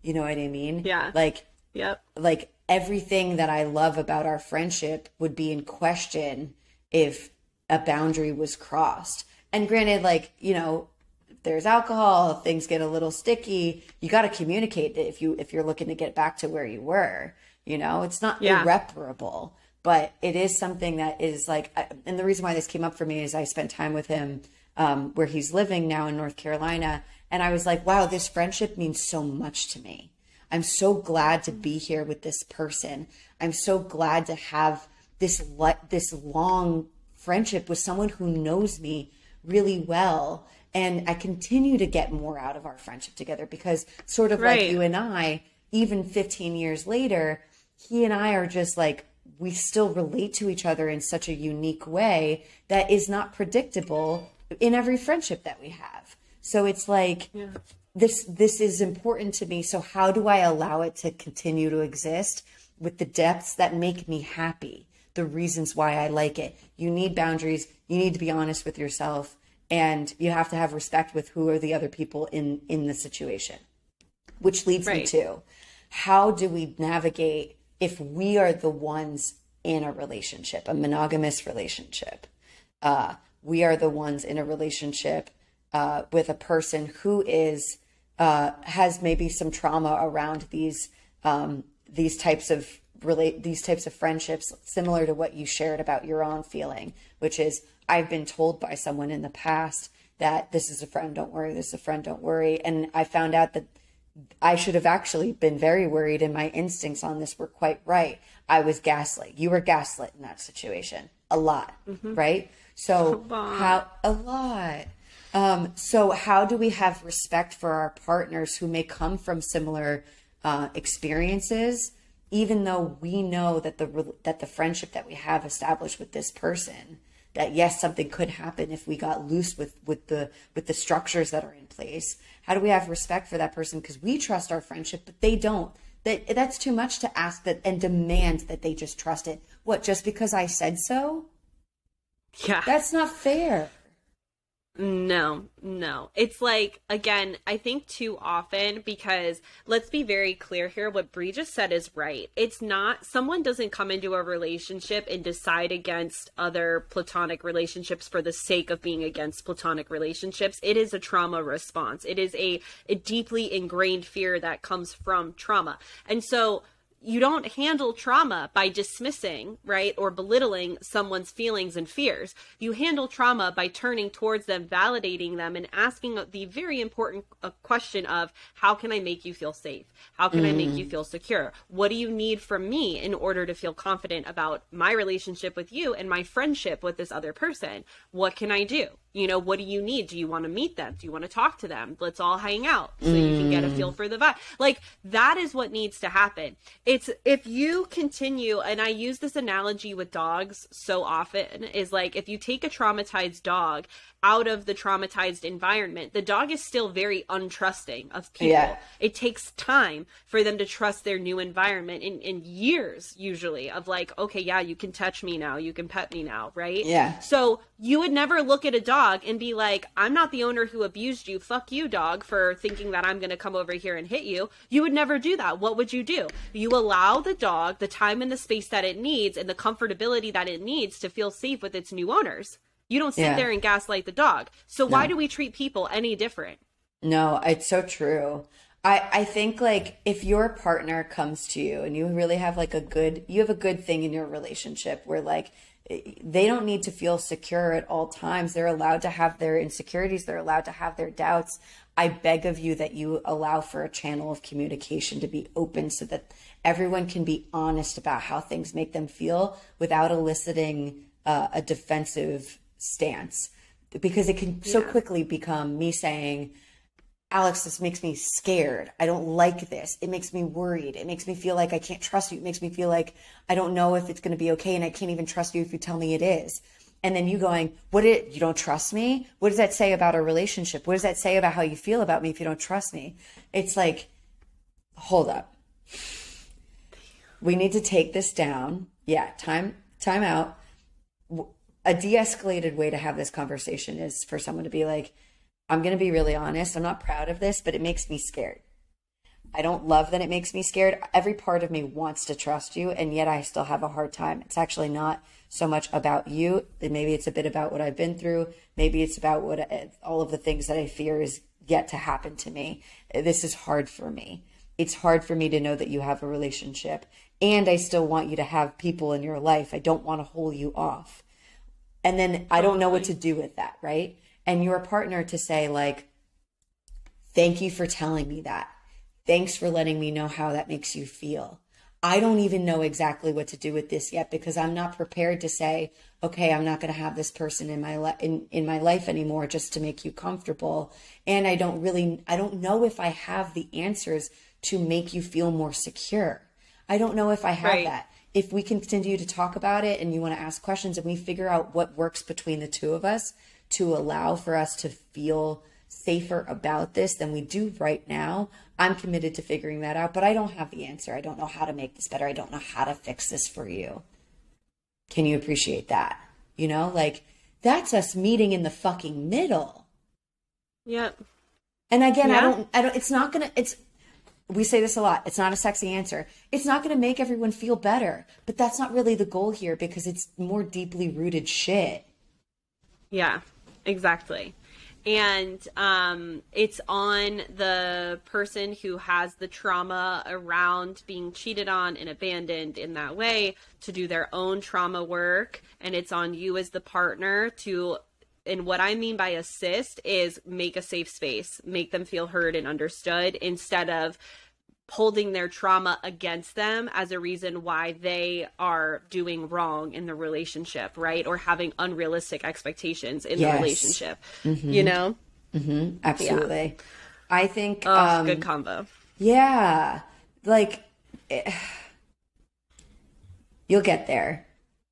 You know what I mean? Yeah. Like, yep. Like everything that I love about our friendship would be in question if a boundary was crossed. And granted, like, you know, there's alcohol, things get a little sticky, you got to communicate if you if you're looking to get back to where you were. You know, it's not yeah. irreparable but it is something that is like and the reason why this came up for me is i spent time with him um, where he's living now in north carolina and i was like wow this friendship means so much to me i'm so glad to be here with this person i'm so glad to have this le- this long friendship with someone who knows me really well and i continue to get more out of our friendship together because sort of right. like you and i even 15 years later he and i are just like we still relate to each other in such a unique way that is not predictable in every friendship that we have. So it's like yeah. this this is important to me. So how do I allow it to continue to exist with the depths that make me happy? The reasons why I like it. You need boundaries. You need to be honest with yourself and you have to have respect with who are the other people in in the situation. Which leads right. me to how do we navigate if we are the ones in a relationship, a monogamous relationship. Uh, we are the ones in a relationship uh, with a person who is uh, has maybe some trauma around these um, these types of relate these types of friendships, similar to what you shared about your own feeling, which is I've been told by someone in the past that this is a friend, don't worry, this is a friend, don't worry, and I found out that I should have actually been very worried, and my instincts on this were quite right. I was gaslit. You were gaslit in that situation a lot, mm-hmm. right? So a how a lot. Um, so how do we have respect for our partners who may come from similar uh, experiences, even though we know that the that the friendship that we have established with this person that yes something could happen if we got loose with with the with the structures that are in place how do we have respect for that person? Because we trust our friendship but they don't. That that's too much to ask that and demand that they just trust it. What just because i said so? Yeah. That's not fair no, no. It's like, again, I think too often because let's be very clear here. What Brie just said is right. It's not, someone doesn't come into a relationship and decide against other platonic relationships for the sake of being against platonic relationships. It is a trauma response. It is a, a deeply ingrained fear that comes from trauma. And so, you don't handle trauma by dismissing, right, or belittling someone's feelings and fears. You handle trauma by turning towards them, validating them, and asking the very important uh, question of how can I make you feel safe? How can mm. I make you mm. feel secure? What do you need from me in order to feel confident about my relationship with you and my friendship with this other person? What can I do? You know what do you need do you want to meet them do you want to talk to them let's all hang out so mm. you can get a feel mm. for the vibe like that is what needs to happen it's if you continue and i use this analogy with dogs so often is like if you take a traumatized dog out of the traumatized environment, the dog is still very untrusting of people. Yeah. It takes time for them to trust their new environment in, in years, usually, of like, okay, yeah, you can touch me now, you can pet me now, right? Yeah. So you would never look at a dog and be like, I'm not the owner who abused you. Fuck you, dog, for thinking that I'm going to come over here and hit you. You would never do that. What would you do? You allow the dog the time and the space that it needs and the comfortability that it needs to feel safe with its new owners. You don't sit yeah. there and gaslight the dog. So why no. do we treat people any different? No, it's so true. I, I think like if your partner comes to you and you really have like a good you have a good thing in your relationship where like they don't need to feel secure at all times. They're allowed to have their insecurities, they're allowed to have their doubts. I beg of you that you allow for a channel of communication to be open so that everyone can be honest about how things make them feel without eliciting uh, a defensive stance because it can so quickly become me saying, Alex, this makes me scared. I don't like this. It makes me worried. It makes me feel like I can't trust you. It makes me feel like I don't know if it's going to be okay and I can't even trust you if you tell me it is. And then you going, what it, you don't trust me? What does that say about our relationship? What does that say about how you feel about me if you don't trust me? It's like, hold up. We need to take this down. Yeah, time time out a de-escalated way to have this conversation is for someone to be like i'm going to be really honest. I'm not proud of this but it makes me scared. I don't love that it makes me scared. Every part of me wants to trust you and yet i still have a hard time. It's actually not so much about you. Maybe it's a bit about what i've been through. Maybe it's about what uh, all of the things that i fear is yet to happen to me. This is hard for me. It's hard for me to know that you have a relationship and i still want you to have people in your life. I don't want to hold you off and then I don't know what to do with that, right? And your partner to say, like, thank you for telling me that. Thanks for letting me know how that makes you feel. I don't even know exactly what to do with this yet because I'm not prepared to say, okay, I'm not going to have this person in my li- in in my life anymore just to make you comfortable. And I don't really I don't know if I have the answers to make you feel more secure. I don't know if I have right. that if we continue to talk about it and you want to ask questions and we figure out what works between the two of us to allow for us to feel safer about this than we do right now, I'm committed to figuring that out, but I don't have the answer. I don't know how to make this better. I don't know how to fix this for you. Can you appreciate that? You know, like that's us meeting in the fucking middle. Yep. And again, yeah. I don't I don't it's not going to it's we say this a lot. It's not a sexy answer. It's not going to make everyone feel better, but that's not really the goal here because it's more deeply rooted shit. Yeah, exactly. And um, it's on the person who has the trauma around being cheated on and abandoned in that way to do their own trauma work. And it's on you as the partner to and what I mean by assist is make a safe space, make them feel heard and understood instead of holding their trauma against them as a reason why they are doing wrong in the relationship, right? Or having unrealistic expectations in yes. the relationship. Mm-hmm. You know? Mm-hmm. Absolutely. Yeah. I think. Oh, um, good combo. Yeah. Like, it, eh, you'll get there.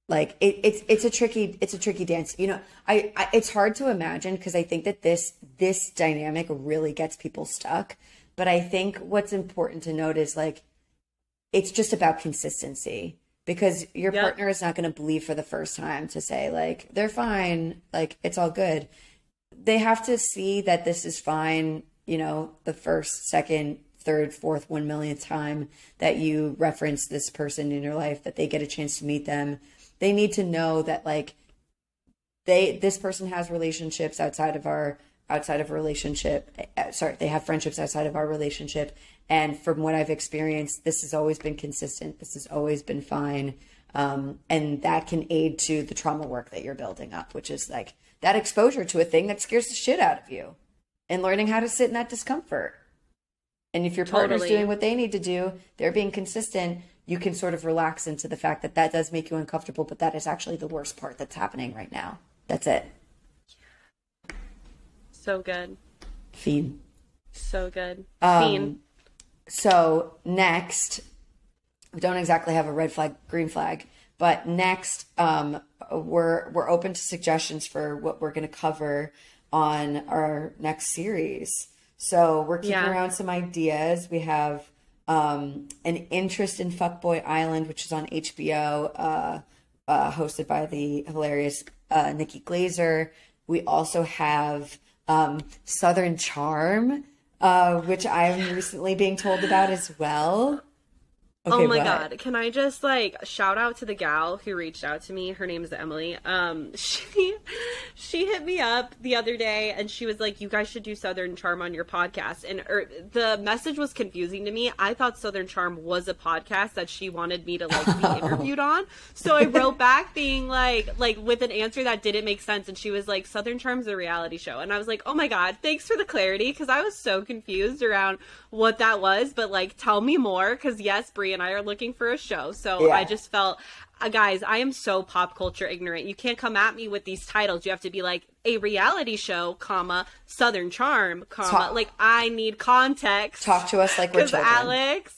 Like it, it's it's a tricky it's a tricky dance. You know, I, I it's hard to imagine because I think that this this dynamic really gets people stuck. But I think what's important to note is like it's just about consistency because your Yep. partner is not going to believe for the first time to say like they're fine, like it's all good. They have to see that this is fine, you know, the first, second, third, fourth, one millionth time that you reference this person in your life, that they get a chance to meet them. They need to know that like they this person has relationships outside of our outside of a relationship uh, sorry they have friendships outside of our relationship. And from what i've experienced this has always been consistent. This has always been fine. Um, and that can aid to the trauma work that you're building up which is like that exposure to a thing that scares the shit out of you and learning how to sit in that discomfort. And if your partner's Totally. doing what they need to do they're being consistent you can sort of relax into the fact that that does make you uncomfortable but that is actually the worst part that's happening right now. That's it So good. Fiend. So good. Um, Fiend. So next, we don't exactly have a red flag, green flag, but next, um, we're we're open to suggestions for what we're going to cover on our next series. So we're kicking Yeah. around some ideas. We have um, an interest in Fuckboy Island, which is on HBO, uh, uh, hosted by the hilarious uh, Nikki Glazer. We also have um, Southern Charm, uh, which I'm recently being told about as well. Oh my god, can I just like shout out to the gal who reached out to me? Her name is Emily. Um she she hit me up the other day and she was like, "You guys should do Southern Charm on your podcast." And er, the message was confusing to me. I thought Southern Charm was a podcast that she wanted me to like be interviewed on. So I wrote back being like like with an answer that didn't make sense and she was like, "Southern Charm's a reality show." And I was like, "Oh my god, thanks for the clarity because I was so confused around what that was, but like tell me more cuz yes, Brie and I are looking for a show." So Yeah. I just felt uh, guys, I am so pop culture ignorant. You can't come at me with these titles. You have to be like a reality show, comma, Southern Charm, comma. Talk- Like I need context. Talk to us like we're children. Alex,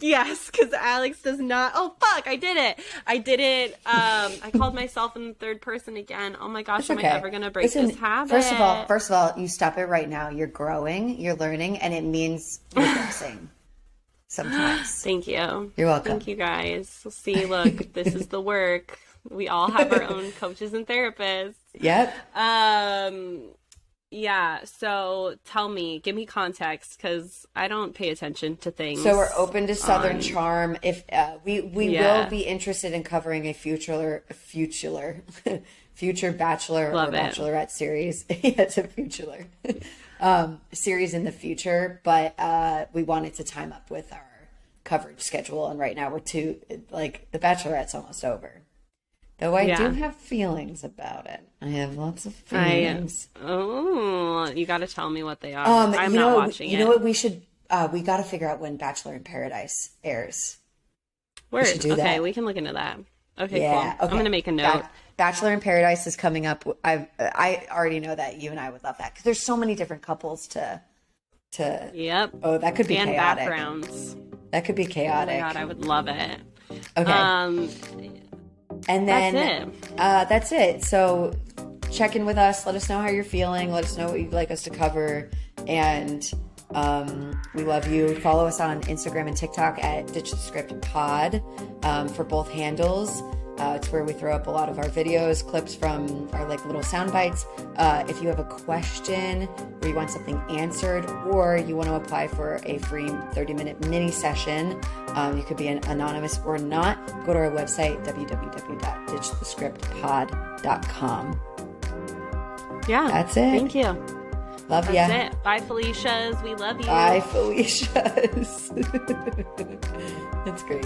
yes, because Alex does not. Oh fuck, I did it. I did it. Um, I called myself in the third person again. Oh my gosh, It's am okay. I ever gonna break this habit? First of all, first of all, you stop it right now. You're growing, you're learning, and it means regressing. Sometimes. thank you. You're welcome. Thank you guys. See, look, this is the work. We all have our own coaches and therapists. Yep. Um, yeah. So tell me, give me context because I don't pay attention to things. So we're open to Southern on- Charm. If uh, we we Yeah. will be interested in covering a future future future Bachelor Love or it. Bachelorette series. yeah, it's a future um, series in the future, but uh, we wanted to time up with our coverage schedule, and right now we're too like the Bachelorette's almost over. Though I do have feelings about it. I have lots of I, feelings. oh, you got to tell me what they are. Um, I'm you not know, watching you it. know what we should. Uh, we got to figure out when Bachelor in Paradise airs. Word. do okay, that. we can look into that. Okay, Yeah, cool. okay. I'm gonna make a note. Ba- Bachelor in Paradise is coming up. I I already know that you and I would love that because there's so many different couples to to. Yep. Oh, that could be and chaotic. backgrounds. That could be chaotic. Oh my god, I would love it. okay, Um, and then that's Uh, that's it. So check in with us. Let us know how you're feeling. Let us know what you'd like us to cover, and um, we love you. Follow us on Instagram and TikTok at Ditch the Script Pod um, for both handles. Uh, it's where we throw up a lot of our videos, clips from our like little sound bites. Uh, if you have a question or you want something answered, or you want to apply for a free 30 minute mini session, um, you could be an anonymous or not. Go to our website, www.ditchthescriptpod.com. yeah. That's it. Thank you. Love you. That's ya. it. Bye, Felicia's. We love you. Bye, Felicia's. That's great.